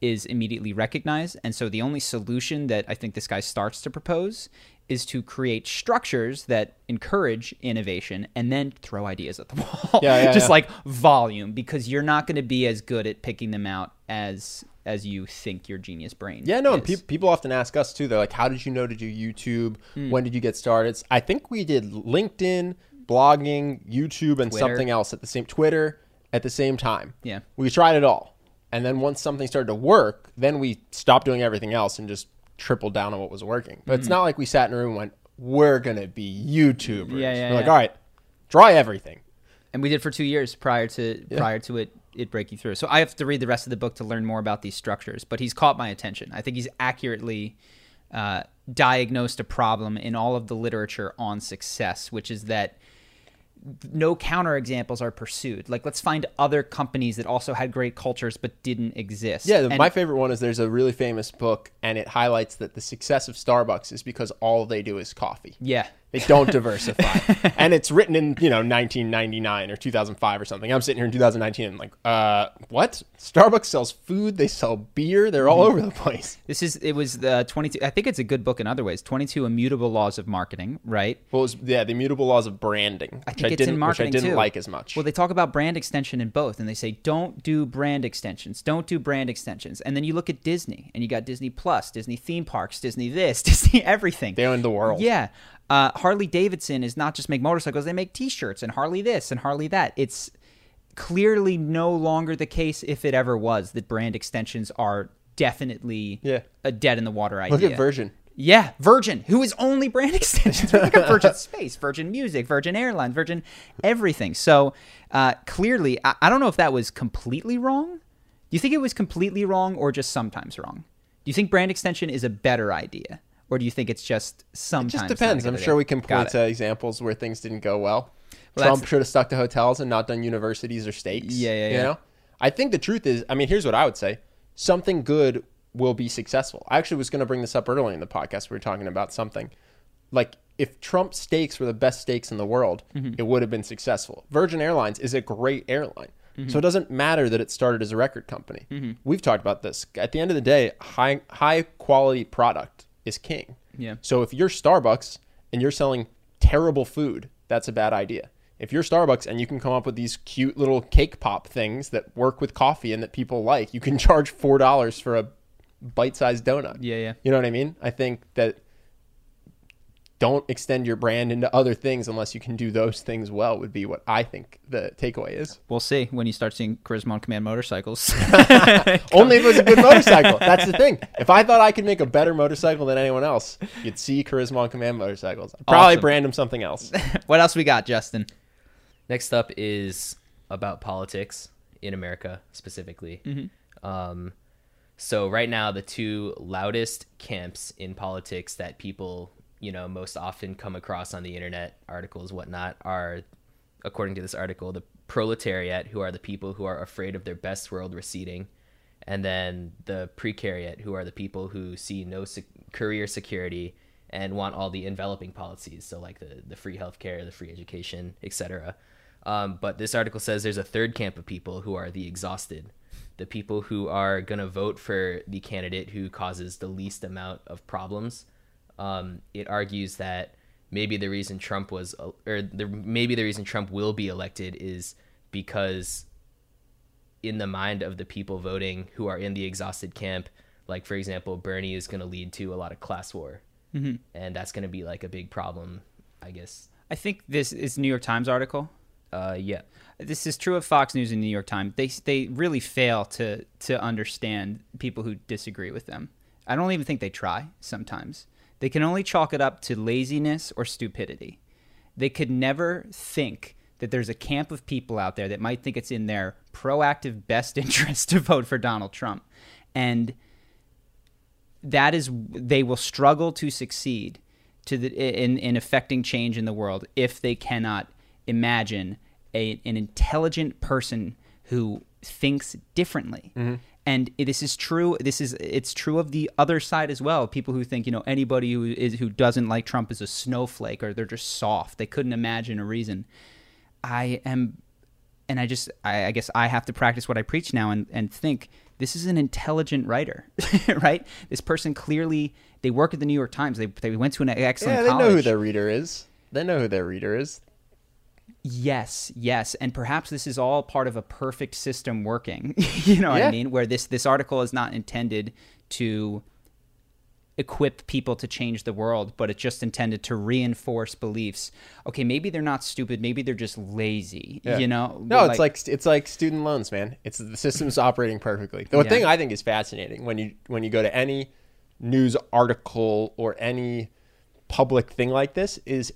is immediately recognized. And so the only solution that I think this guy starts to propose is to create structures that encourage innovation and then throw ideas at the wall. Yeah, yeah, Just yeah. like volume, because you're not going to be as good at picking them out as as you think your genius brain. Yeah, no, and pe- people often ask us too. They're like, "How did you know to do YouTube? Hmm. When did you get started?" I think we did LinkedIn, blogging, YouTube, and Twitter. something else at the same Twitter at the same time. Yeah. we tried it all, and then once something started to work, then we stopped doing everything else and just tripled down on what was working. But Hmm. it's not like we sat in a room and went, we're gonna be YouTubers. Yeah, yeah, We're like, all right, try everything. and we did for two years prior to prior to it it breaking through. So I have to read the rest of the book to learn more about these structures. But he's caught my attention. I think he's accurately uh, diagnosed a problem in all of the literature on success, which is that no counterexamples are pursued. Like, let's find other companies that also had great cultures but didn't exist. Yeah, And- my favorite one is there's a really famous book, and it highlights that the success of Starbucks is because all they do is coffee. yeah. They don't diversify. and it's written in, you know, 1999 or 2005 or something. I'm sitting here in 2019 and like, uh, what? Starbucks sells food, they sell beer, they're all over the place. This is it was the 22 I think it's a good book in other ways. 22 immutable laws of marketing, right? Well, it was, yeah, the immutable laws of branding, I which think I it's in didn't, marketing which I didn't too. like as much. Well, they talk about brand extension in both, and they say don't do brand extensions, don't do brand extensions, and then you look at Disney, and you got Disney Plus, Disney theme parks, Disney this, Disney everything. they own the world. Yeah, uh, Harley Davidson is not just make motorcycles; they make T-shirts and Harley this and Harley that. It's clearly no longer the case, if it ever was, that brand extensions are definitely Yeah. a dead in the water idea. Look at Virgin. Yeah, Virgin, who is only brand extensions. Look at Virgin Space, Virgin Music, Virgin Airlines, Virgin everything. So uh, clearly, I, I don't know if that was completely wrong. Do you think it was completely wrong or just sometimes wrong? Do you think brand extension is a better idea? Or do you think it's just It sometimes? just depends. I'm sure we can point to examples where things didn't go well. Well, Trump should have stuck to hotels and not done universities or states. Yeah, yeah, You yeah. know, I think the truth is, I mean, here's what I would say: something good will be successful. I actually was going to bring this up earlier in the podcast. We were talking about something like if Trump steaks were the best steaks in the world, Mm-hmm. it would have been successful. Virgin Airlines is a great airline. Mm-hmm. So it doesn't matter that it started as a record company. We've talked about this. At the end of the day, high high quality product is king. Yeah. So if you're Starbucks and you're selling terrible food, that's a bad idea. If you're Starbucks and you can come up with these cute little cake pop things that work with coffee and that people like, you can charge four dollars for a bite-sized donut. Yeah, yeah. You know what I mean? I think that don't extend your brand into other things unless you can do those things well would be what I think the takeaway is. We'll see when you start seeing Charisma on Command motorcycles. Only if it was a good motorcycle. That's the thing. If I thought I could make a better motorcycle than anyone else, you'd see Charisma on Command motorcycles. I'd probably Awesome. brand them something else. what else we got, Justin? Next up is about politics in America specifically. Um, so right now, the two loudest camps in politics that people, you know, most often come across on the internet, articles, whatnot, are, according to this article, the proletariat, who are the people who are afraid of their best world receding, and then the precariat, who are the people who see no sec- career security and want all the enveloping policies, so like the the free healthcare, the free education, etc. Um, but this article says there's a third camp of people who are the exhausted, the people who are gonna vote for the candidate who causes the least amount of problems. Um, it argues that maybe the reason Trump was, or the, maybe the reason Trump will be elected is because in the mind of the people voting who are in the exhausted camp, like for example, Bernie is going to lead to a lot of class war, mm-hmm. and that's going to be like a big problem, I guess. I think this is New York Times article. Uh, yeah, This is true of Fox News and New York Times. They they really fail to to understand people who disagree with them. I don't even think they try sometimes. They can only chalk it up to laziness or stupidity. They could never think that there's a camp of people out there that might think it's in their proactive best interest to vote for Donald Trump. And that is they will struggle to succeed to the in in affecting change in the world if they cannot imagine a, an intelligent person who thinks differently. Mm-hmm. And this is true. This is it's true of the other side as well. People who think you know anybody who is who doesn't like Trump is a snowflake or they're just soft. They couldn't imagine a reason. I am, and I just I, I guess I have to practice what I preach now and and think this is an intelligent writer, right? This person clearly they work at the New York Times. They they went to an excellent yeah, they college. know who their reader is. They know who their reader is. Yes, yes, and perhaps this is all part of a perfect system working. you know what I mean? Where this this article is not intended to equip people to change the world, but it's just intended to reinforce beliefs. Okay, maybe they're not stupid, maybe they're just lazy. Yeah. You know? No, it's like it's like student loans, man. It's the system's operating perfectly. The Yeah. thing I think is fascinating when you when you go to any news article or any public thing like this is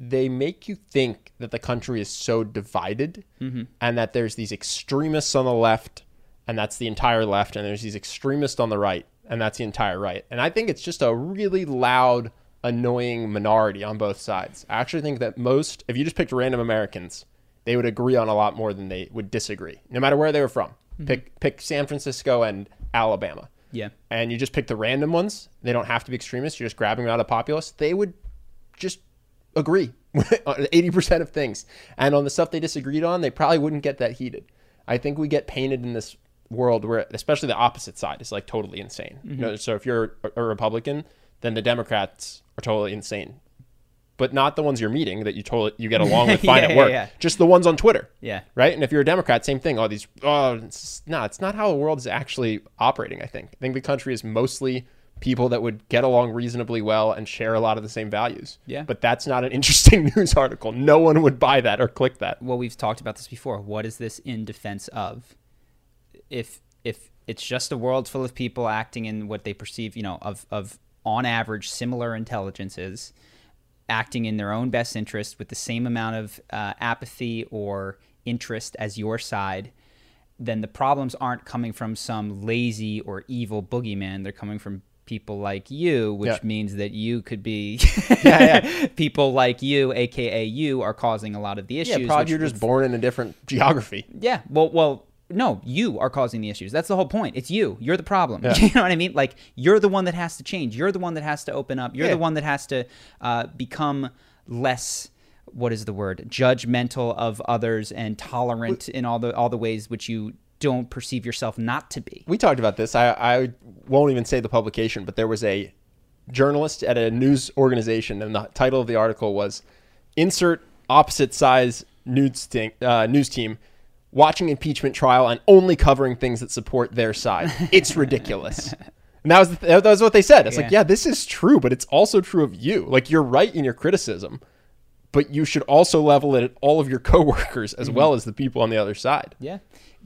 they make you think that the country is so divided mm-hmm. and that there's these extremists on the left and that's the entire left and there's these extremists on the right and that's the entire right. And I think it's just a really loud annoying minority on both sides. I actually think that most if you just picked random Americans, they would agree on a lot more than they would disagree. No matter where they were from. Mm-hmm. Pick pick San Francisco and Alabama Yeah. and you just pick the random ones, they don't have to be extremists. You're just grabbing them out of populace. They would just agree on 80% of things. And on the stuff they disagreed on, they probably wouldn't get that heated. I think we get painted in this world where, especially the opposite side, is like totally insane. You mm-hmm. know, so if you're a, Republican, then the Democrats are totally insane. But not the ones you're meeting that you totally you get along with fine Yeah, at yeah, work. yeah. Just the ones on Twitter Yeah. right? And if you're a Democrat, same thing. All these, oh, it's, no, it's not how the world is actually operating. I think. I think the country is mostly people that would get along reasonably well and share a lot of the same values. Yeah. But that's not an interesting news article. No one would buy that or click that. well we've talked about this before what is this in defense of if if it's just a world full of people acting in what they perceive you know of of on average similar intelligences acting in their own best interest with the same amount of uh, apathy or interest as your side then the problems aren't coming from some lazy or evil boogeyman they're coming from people like you which Yeah. means that you could be Yeah, people like you aka you are causing a lot of the issues Yeah, probably you're just born in a different geography. yeah. Well, well, no, you are causing the issues. That's the whole point. It's you. You're the problem. you know what I mean? Like you're the one that has to change. You're the one that has to open up. You're Yeah. the one that has to uh, become less. What is the word? Judgmental of others and tolerant in all the all the ways which you don't perceive yourself not to be. We talked about this. I, I won't even say the publication, but there was a journalist at a news organization, and the title of the article was "Insert opposite size news team, uh, news team watching impeachment trial and only covering things that support their side. It's ridiculous." And that was the, that was what they said. It's like, Yeah. yeah, this is true, but it's also true of you. Like you're right in your criticism, but you should also level it at all of your coworkers as well as the people on the other side. Yeah.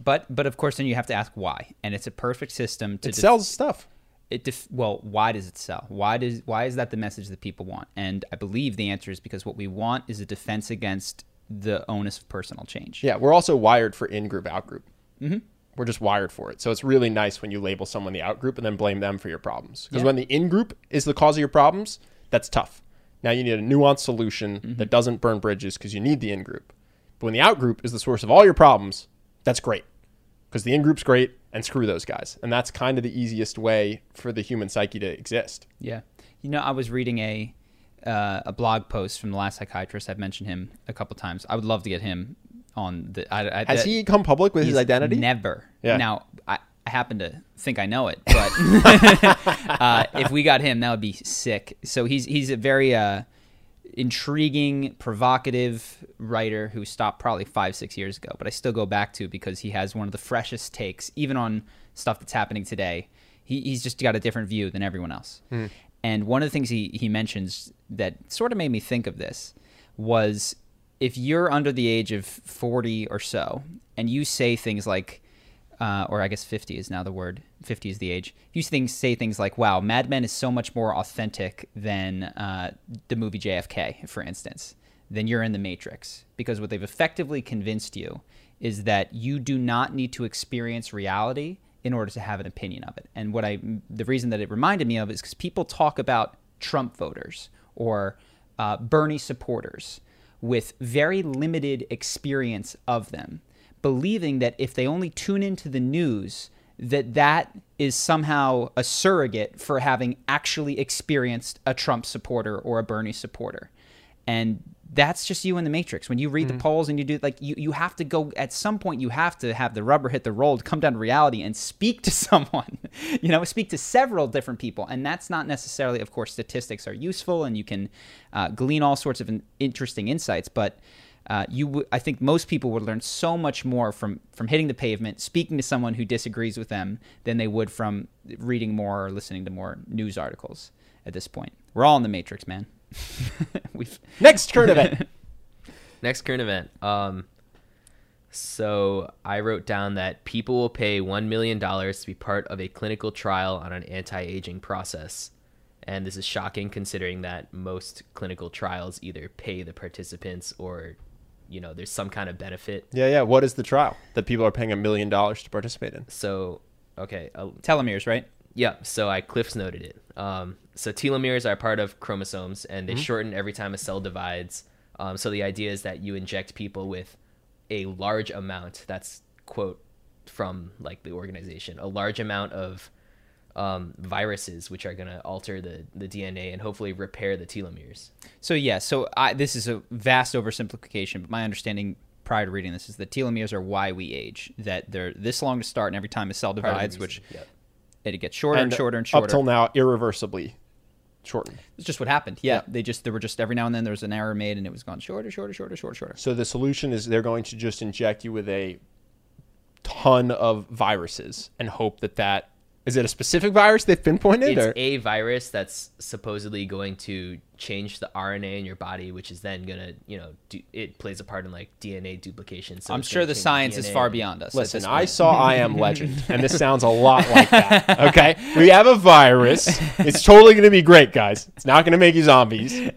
But but of course then you have to ask why. And it's a perfect system to It def- sells stuff. it def- well why does it sell why does why is that the message that people want and i believe the answer is because what we want is a defense against the onus of personal change Yeah, we're also wired for in group, out group. Mm-hmm. We're just wired for it. So it's really nice when you label someone the out group and then blame them for your problems. Because Yeah. when the in group is the cause of your problems, that's tough. Now you need a nuanced solution Mm-hmm. that doesn't burn bridges because you need the in group. But when the out group is the source of all your problems, that's great. Because the in group's great and screw those guys. And that's kind of the easiest way for the human psyche to exist. yeah you know i was reading a uh, a blog post from the last psychiatrist i've mentioned him a couple times i would love to get him on the I, I, Has that- he come public with his identity? Never. Yeah. Now, I, I happen to think I know it, but uh, if we got him, that would be sick. So he's he's a very uh, intriguing, provocative writer who stopped probably five six years ago, but I still go back to because he has one of the freshest takes, even on stuff that's happening today. He, he's just got a different view than everyone else. And one of the things he, he mentions that sort of made me think of this was if you're under the age of 40 or so and you say things like uh, or I guess 50 is now the word. 50 is the age. You say things like, wow, Mad Men is so much more authentic than uh, the movie JFK, for instance, then you're in the Matrix. Because what they've effectively convinced you is that you do not need to experience reality in order to have an opinion of it. And what I, the reason that it reminded me of is because people talk about Trump voters or uh, Bernie supporters with very limited experience of them believing that if they only tune into the news that that is somehow a surrogate for having actually experienced a Trump supporter or a Bernie supporter. And that's just you in the matrix. When you read the polls and you do like you, you have to go at some point you have to have the rubber hit the road, come down to reality and speak to someone. you know, speak to several different people. And that's not necessarily of course statistics are useful and you can uh, glean all sorts of in- interesting insights, but uh, you w- I think most people would learn so much more from from hitting the pavement, speaking to someone who disagrees with them, than they would from reading more or listening to more news articles. At this point, we're all in the matrix, man. We've Next current event. Next current event. Um, so I wrote down that people will pay one million dollars to be part of a clinical trial on an anti-aging process, And this is shocking considering that most clinical trials either pay the participants or, you know, there's some kind of benefit. Yeah, yeah. What is the trial that people are paying a million dollars to participate in? So, okay, uh, Telomeres, right? Yeah, so I cliffs noted it. Um, so telomeres are part of chromosomes, and they Mm-hmm. shorten every time a cell divides. Um, so the idea is that you inject people with a large amount. That's quote from like the organization, a large amount of um, viruses, which are going to alter the the DNA and hopefully repair the telomeres. So yeah, so I, this is a vast oversimplification, but my understanding prior to reading this is that telomeres are why we age. That they're this long to start, and every time a cell divides, which reason, yeah. it gets shorter and, shorter and shorter. Up till now, irreversibly shortened. it's just what happened. Yeah, Yeah. they just there were just every now and then there was an error made, and it was gone shorter, shorter, shorter, shorter, shorter. So the solution is they're going to just inject you with a ton of viruses and hope that that is it a specific virus they've pinpointed It's or a virus that's supposedly going to change the RNA in your body, which is then gonna, you know, do, it plays a part in like DNA duplication. So I'm sure gonna the change science is far beyond us. Listen, I saw I Am Legend, and this sounds a lot like that. Okay, we have a virus. It's totally going to be great, guys. It's not going to make you zombies.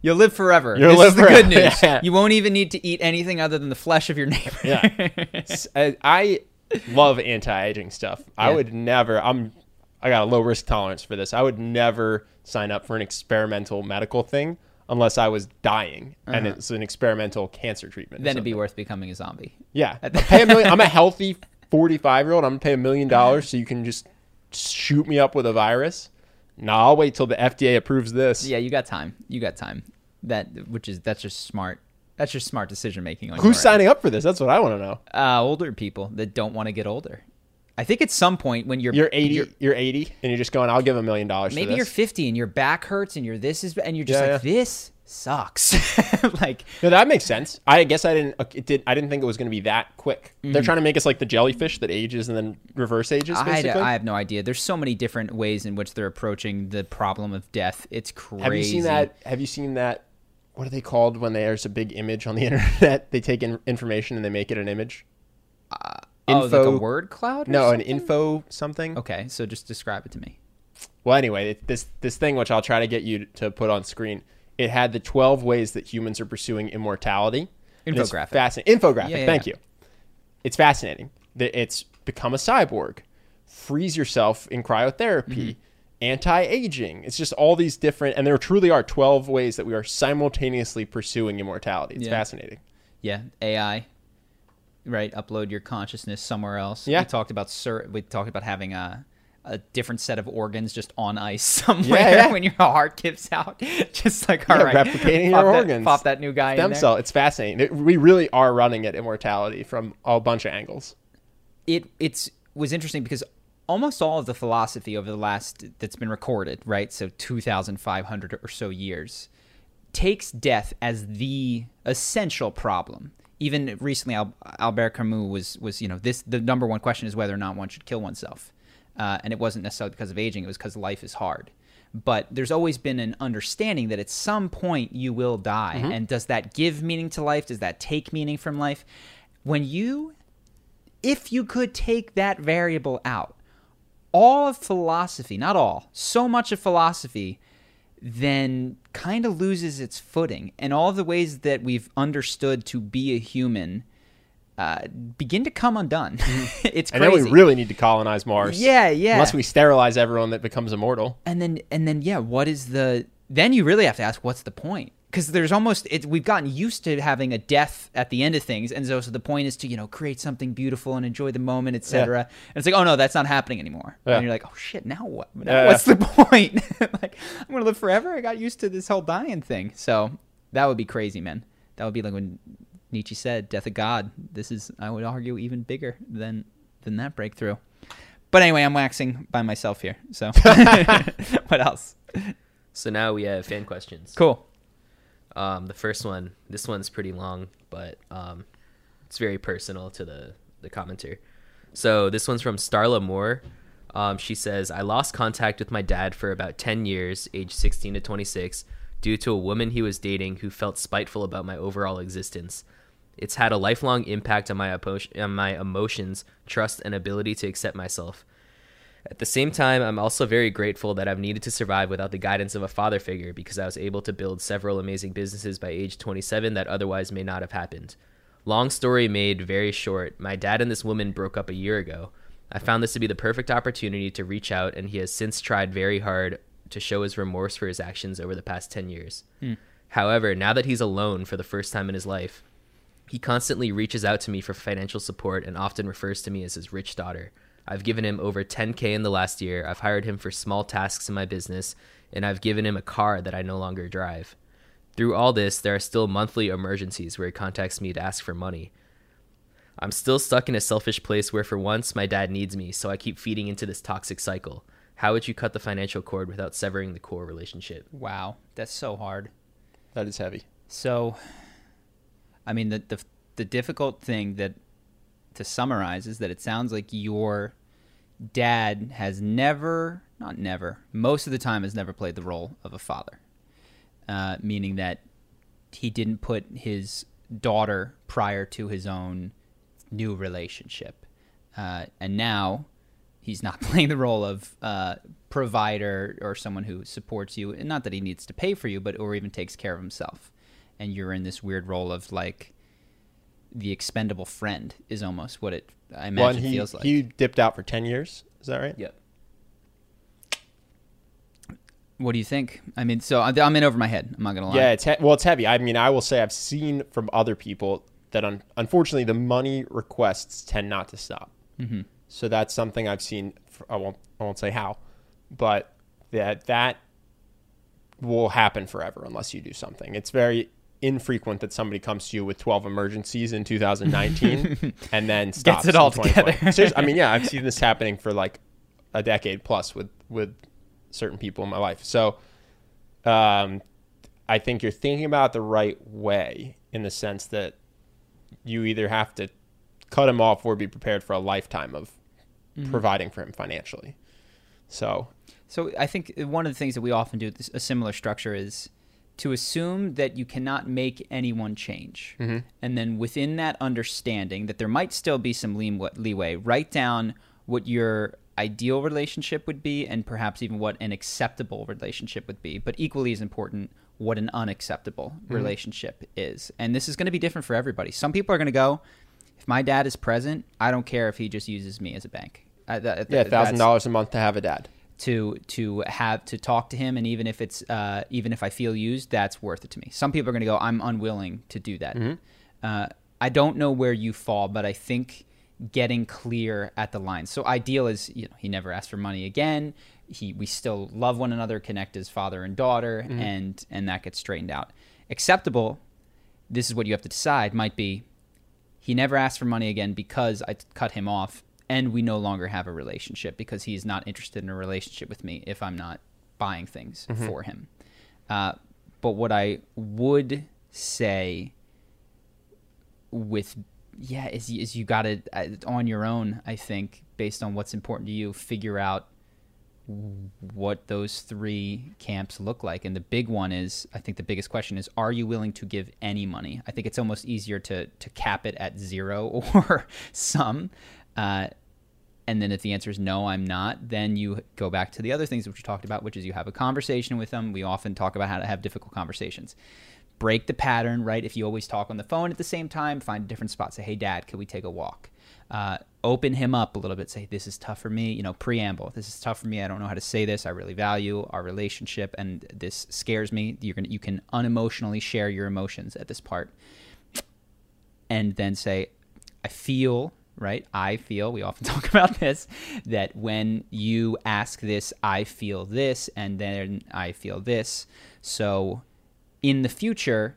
You'll live forever. You'll this live is the good forever. news. Yeah. You won't even need to eat anything other than the flesh of your neighbor. Yeah, S- uh, I, I love anti-aging stuff. I would never. I'm. I got a low risk tolerance for this. I would never sign up for an experimental medical thing unless I was dying and it's an experimental cancer treatment. Uh-huh. then it'd be worth becoming a zombie. Yeah, I'll pay a million. I'm a healthy 45 year old. I'm gonna pay a million dollars so you can just shoot me up with a virus. No, I'll wait till the FDA approves this. Yeah, you got time. You got time. That which is that's just smart. That's just smart decision making on Who's signing up for this? That's what I want to know. Uh, older people that don't want to get older. I think at some point when you're You're 80. you're- You're, 80, and you're just going. I'll give a million dollars. maybe you're 50 and your back hurts and your this is and you're just Yeah, like yeah. this sucks. like No, that makes sense. I guess I didn't. It did. I didn't think it was going to be that quick. They're trying to make us like the jellyfish that ages and then reverse ages. Mm-hmm. I, I have no idea. There's so many different ways in which they're approaching the problem of death. It's crazy. have you seen that? Have you seen that? What are they called when there's a big image on the internet? They take in information and they make it an image. Oh, like a word cloud? No, an info something. Okay, so just describe it to me. Well, anyway, it- this this thing which I'll try to get you to put on screen. It had the 12 ways that humans are pursuing immortality. Infographic. Fascinating. Infographic. Yeah, yeah, thank yeah. you. It's fascinating. That it's become a cyborg, freeze yourself in cryotherapy, Mm-hmm. Anti-aging. It's just all these different, and there truly are 12 ways that we are simultaneously pursuing immortality. It's Yeah. fascinating. Yeah, AI. Right, upload your consciousness somewhere else. Yeah. we talked about sur- we talked about having a a different set of organs just on ice somewhere yeah. when your heart gives out. just like all Yeah, right, replicating pop your that, organs. Pop that new guy in Stem cell. It's fascinating. It- we really are running at immortality from a bunch of angles. it it's was interesting because almost all of the philosophy over the last that's been recorded, right? So 2500 or so years takes death as the essential problem. Even recently Albert Camus was was, you know, this the number one question is whether or not one should kill oneself. Uh, and it wasn't necessarily because of aging, it was because life is hard. But there's always been an understanding that at some point you will die. And does that give meaning to life? Does that take meaning from life? When you if you could take that variable out, all of philosophy, not all, so much of philosophy then kind of loses its footing. And all of the ways that we've understood to be a human uh, begin to come undone. it's And then we really need to colonize Mars. Yeah, yeah. Unless we sterilize everyone that becomes immortal. and then and then yeah, what is the then you really have to ask what's the point? Because there's almost it, we've gotten used to having a death at the end of things, and so, so the point is to you know create something beautiful and enjoy the moment, etc. And it's like, oh no, that's not happening anymore. Yeah. And you're like, oh shit, now what? Now Yeah. what's the point? like I'm gonna live forever. I got used to this whole dying thing. So that would be crazy, man. That would be like when Nietzsche said, "Death of God." This is, I would argue, even bigger than than that breakthrough. But anyway, I'm waxing by myself here. So what else? So now we have fan questions. Cool. Um, the first one, this one's pretty long, but um, it's very personal to the the commenter. So this one's from Starla Moore. Um, she says, "I lost contact with my dad for about ten years, age sixteen to twenty six, due to a woman he was dating who felt spiteful about my overall existence. It's had a lifelong impact on my on my emotions, trust, and ability to accept myself." At the same time, I'm also very grateful that I've needed to survive without the guidance of a father figure because I was able to build several amazing businesses by age 27 that otherwise may not have happened. Long story made very short, my dad and this woman broke up a year ago. I found this to be the perfect opportunity to reach out, and he has since tried very hard to show his remorse for his actions over the past 10 years. Hmm. However, now that he's alone for the first time in his life, he constantly reaches out to me for financial support and often refers to me as his rich daughter. I've given him over 10K in the last year. I've hired him for small tasks in my business, and I've given him a car that I no longer drive. Through all this, there are still monthly emergencies where he contacts me to ask for money. I'm still stuck in a selfish place where, for once, my dad needs me, so I keep feeding into this toxic cycle. How would you cut the financial cord without severing the core relationship? Wow, that's so hard. That is heavy. So, I mean, the the the difficult thing that to summarize is that it sounds like your dad has never, not never, most of the time has never played the role of a father, uh, meaning that he didn't put his daughter prior to his own new relationship, uh, and now he's not playing the role of uh, provider or someone who supports you. And not that he needs to pay for you, but or even takes care of himself. And you're in this weird role of like the expendable friend is almost what it I imagine Well, he, feels like. he dipped out for 10 years. Is that right? Yep. what do you think? I mean, so I'm in over my head. I'm not gonna lie. Yeah, it's he- well, it's heavy. I mean, I will say I've seen from other people that un- unfortunately the money requests tend not to stop. Mm-hmm. So that's something I've seen. For, I won't I won't say how, but that that will happen forever unless you do something. It's very infrequent that somebody comes to you with 12 emergencies in 2019 and then stops Gets it all together. Seriously, I mean, yeah, I've seen this happening for like a decade plus with with certain people in my life. So, um, I think you're thinking about the right way in the sense that you either have to cut him off or be prepared for a lifetime of Mm-hmm. providing for him financially. So, So I think one of the things that we often do with a similar structure is to assume that you cannot make anyone change, and then within that understanding that there might still be some leeway, write down what your ideal relationship would be, and perhaps even what an acceptable relationship would be. But equally as important, what an unacceptable relationship is. And this is going to be different for everybody. Some people are going to go. If my dad is present, I don't care if he just uses me as a bank. Uh, that- yeah, thousand dollars a month to have a dad. To to have to talk to him and even if it's uh, even if I feel used that's worth it to me. Some people are going to go I'm unwilling to do that. Uh, I don't know where you fall but I think getting clear at the line. So ideal is you know he never asked for money again. He we still love one another, connect as father and daughter and and that gets straightened out. Acceptable this is what you have to decide might be he never asked for money again because I cut him off and we no longer have a relationship because he's not interested in a relationship with me if I'm not buying things for him. Uh, but what I would say with yeah is, is you got to uh, on your own I think based on what's important to you figure out what those three camps look like. And the big one is, I think the biggest question is, are you willing to give any money? I think it's almost easier to to cap it at zero or some. Uh, and then if the answer is no, I'm not, then you go back to the other things which we talked about, which is you have a conversation with them. We often talk about how to have difficult conversations. Break the pattern, right? If you always talk on the phone at the same time, find a different spot. Say, hey, dad, can we take a walk? Uh, open him up a little bit. Say, this is tough for me. You know, preamble. This is tough for me. I don't know how to say this. I really value our relationship, and this scares me. You're gonna, you can unemotionally share your emotions at this part, and then say, I feel right? I feel, we often talk about this, that when you ask this, I feel this, and then I feel this. So in the future,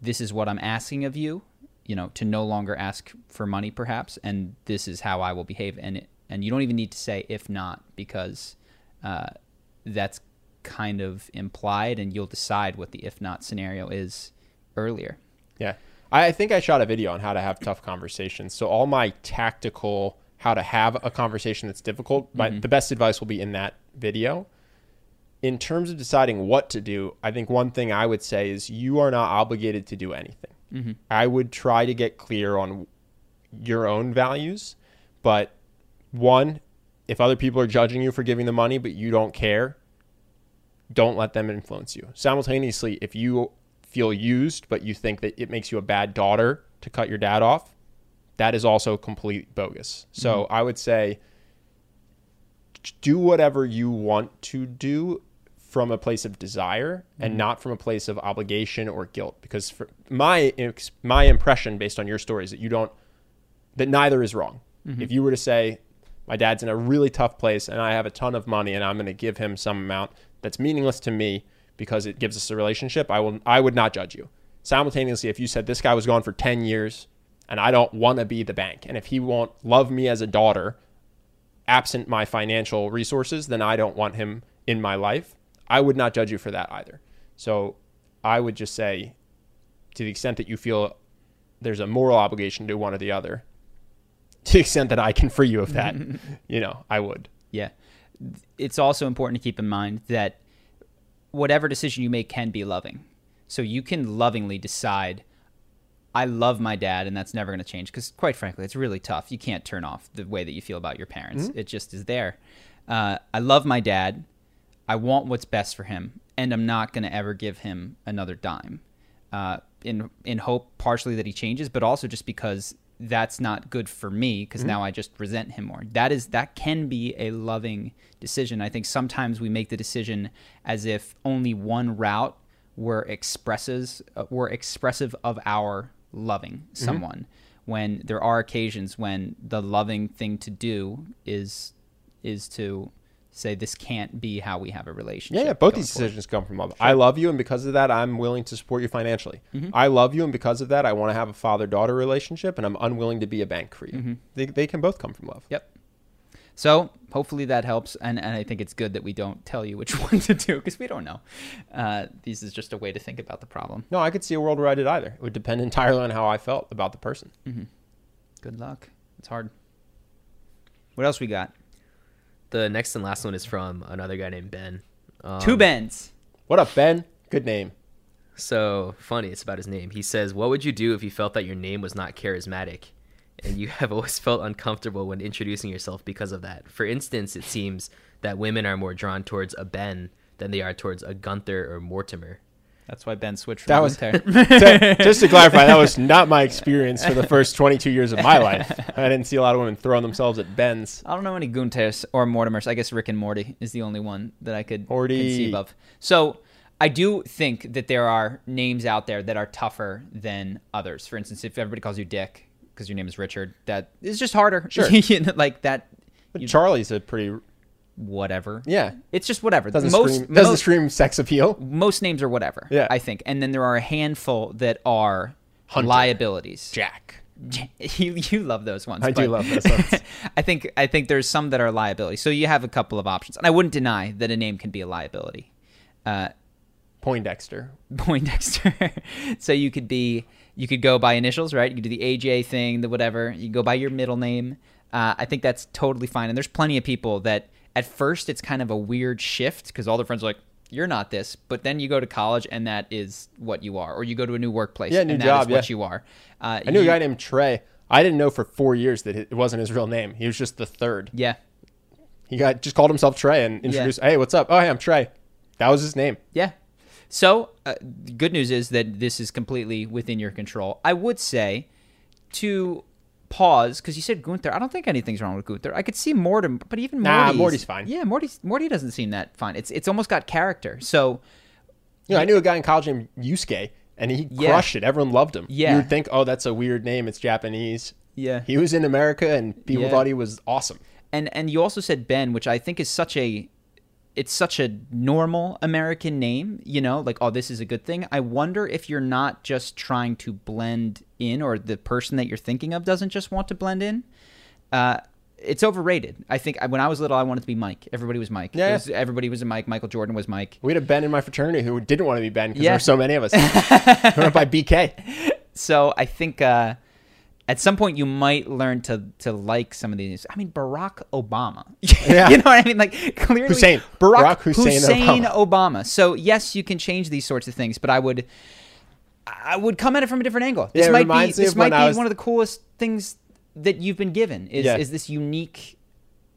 this is what I'm asking of you, you know, to no longer ask for money perhaps, and this is how I will behave. And, it, and you don't even need to say if not, because uh, that's kind of implied, and you'll decide what the if not scenario is earlier. Yeah. I I think I shot a video on how to have tough conversations. So all my tactical how to have a conversation that's difficult, my, mm-hmm. the best advice will be in that video. In terms of deciding what to do, I think one thing I would say is you are not obligated to do anything. Mm-hmm. I would try to get clear on your own values, but one, if other people are judging you for giving the money but you don't care, don't let them influence you. Simultaneously, if you feel used but you think that it makes you a bad daughter to cut your dad off, that is also complete bogus. So Mm-hmm. I would say do whatever you want to do from a place of desire and Mm-hmm. not from a place of obligation or guilt because for my my impression based on your story is that you don't that neither is wrong. Mm-hmm. If you were to say my dad's in a really tough place and I have a ton of money and I'm going to give him some amount that's meaningless to me because it gives us a relationship, I will I would not judge you. Simultaneously, if you said this guy was gone for 10 years and I don't want to be the bank and if he won't love me as a daughter absent my financial resources, then I don't want him in my life. I would not judge you for that either. So I would just say, to the extent that you feel there's a moral obligation to one or the other, to the extent that I can free you of that, you know, I would. Yeah. It's also important to keep in mind that whatever decision you make can be loving. So you can lovingly decide, I love my dad, and that's never going to change. Because, quite frankly, it's really tough. You can't turn off the way that you feel about your parents, it just is there. Uh, I love my dad. I want what's best for him, and I'm not going to ever give him another dime. Uh, in in hope partially that he changes, but also just because that's not good for me because now I just resent him more. That is that can be a loving decision. I think sometimes we make the decision as if only one route were expresses uh, were expressive of our loving someone when there are occasions when the loving thing to do is is to say this can't be how we have a relationship. Yeah, yeah. Both these forward. decisions come from love. I love you, and because of that, I'm willing to support you financially. Mm-hmm. I love you, and because of that, I want to have a father-daughter relationship, and I'm unwilling to be a bank for you. Mm-hmm. They, they can both come from love. Yep. So hopefully that helps, and, and I think it's good that we don't tell you which one to do because we don't know. Uh, this is just a way to think about the problem. No, I could see a world where I did either. It would depend entirely on how I felt about the person. Good luck. It's hard. What else we got? The next and last one is from another guy named Ben. Um, Two Bens. What up, Ben? Good name. So funny, it's about his name. He says, What would you do if you felt that your name was not charismatic? And you have always felt uncomfortable when introducing yourself because of that. For instance, it seems that women are more drawn towards a Ben than they are towards a Gunther or Mortimer. That's why Ben switched from That was- Gunther. Just to clarify, that was not my experience for the first 22 years of my life. I didn't see a lot of women throwing themselves at Ben's. I don't know any Gunters or Mortimers. I guess Rick and Morty is the only one that I could Morty. conceive of. So I do think that there are names out there that are tougher than others. For instance, if everybody calls you Dick because your name is Richard, that is just harder. Sure. Like that. But Charlie's a pretty Whatever. yeah. It's just whatever. Doesn't most, scream doesn't most, scream sex appeal. most names are whatever. Yeah. I think, and then there are a handful that are Hunter. liabilities. Jack. you you love those ones. I do love those ones. I think I think there's some that are liability. So you have a couple of options, and I wouldn't deny that a name can be a liability. Uh, Poindexter. Poindexter. so you could be you could go by initials, right? You could do the AJ thing, the whatever. You go by your middle name. Uh, I think that's totally fine. And there's plenty of people that at first it's kind of a weird shift because all their friends are like, "You're not this," but then you go to college and that is what you are, or you go to a new workplace Yeah, and new that job, is what yeah. you are. Uh, I knew a guy named Trey. I didn't know for four years that it wasn't his real name. He was just the third. Yeah, He got just called himself Trey and introduced, "Hey, what's up? Oh, hey, I'm Trey." That was his name. Yeah. So, uh, the good news is that this is completely within your control. I would say to pause because you said Gunther. I don't think anything's wrong with Gunther. I could see Mortem, but even Nah, Morty's, Morty's fine. Yeah, Morty's Morty doesn't seem that fine. It's it's almost got character. So You know, I knew a guy in college named Yusuke, and he Yeah. crushed it. Everyone loved him. Yeah. You would think, oh, that's a weird name. It's Japanese. yeah, He was in America, and people Yeah. thought he was awesome. and and you also said Ben, which I think is such a it's such a normal American name, you know, like oh this is a good thing. I wonder if you're not just trying to blend in or the person that you're thinking of doesn't just want to blend in. Uh it's overrated. I think when I was little I wanted to be Mike. Everybody was Mike. Yeah, was- everybody was a Mike. Michael Jordan was Mike. We had a Ben in my fraternity who didn't want to be Ben because Yeah. there were so many of us. we went by BK. So I think uh at some point you might learn to to like some of these. I mean, Barack Obama. Yeah. you know what I mean? Like clearly, Hussein. Barack, Barack Hussein Obama. So yes, you can change these sorts of things, but I would I would come at it from a different angle. This Yeah, might be this might be was- one of the coolest things that you've been given. Is Yeah. is this unique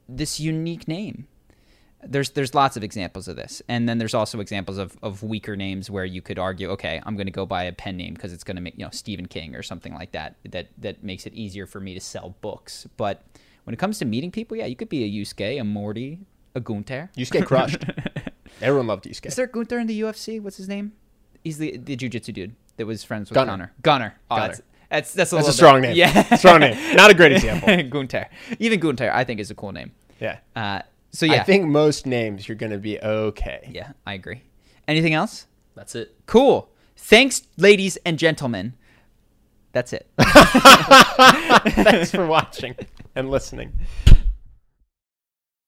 this unique name. There's there's lots of examples of this, and then there's also examples of, of weaker names where you could argue, okay, I'm going to go by a pen name because it's going to make you know Stephen King or something like that. That that makes it easier for me to sell books. But when it comes to meeting people, yeah, you could be a Yusuke, a Morty, a Gunter. Yusuke crushed. Everyone loved Yusuke. Is there Gunter in the UFC? What's his name? He's the the jujitsu dude that was friends with. Gunnar. Gunnar. Oh, Gunnar. That's, that's that's a, That's a strong bit- name. Yeah, Strong name. Not a great example. Gunter. Even Gunter, I think, is a cool name. Yeah. Uh, so yeah, I think most names you're going to be okay. yeah, I agree. Anything else? That's it. Cool. Thanks, ladies and gentlemen. That's it. Thanks for watching and listening.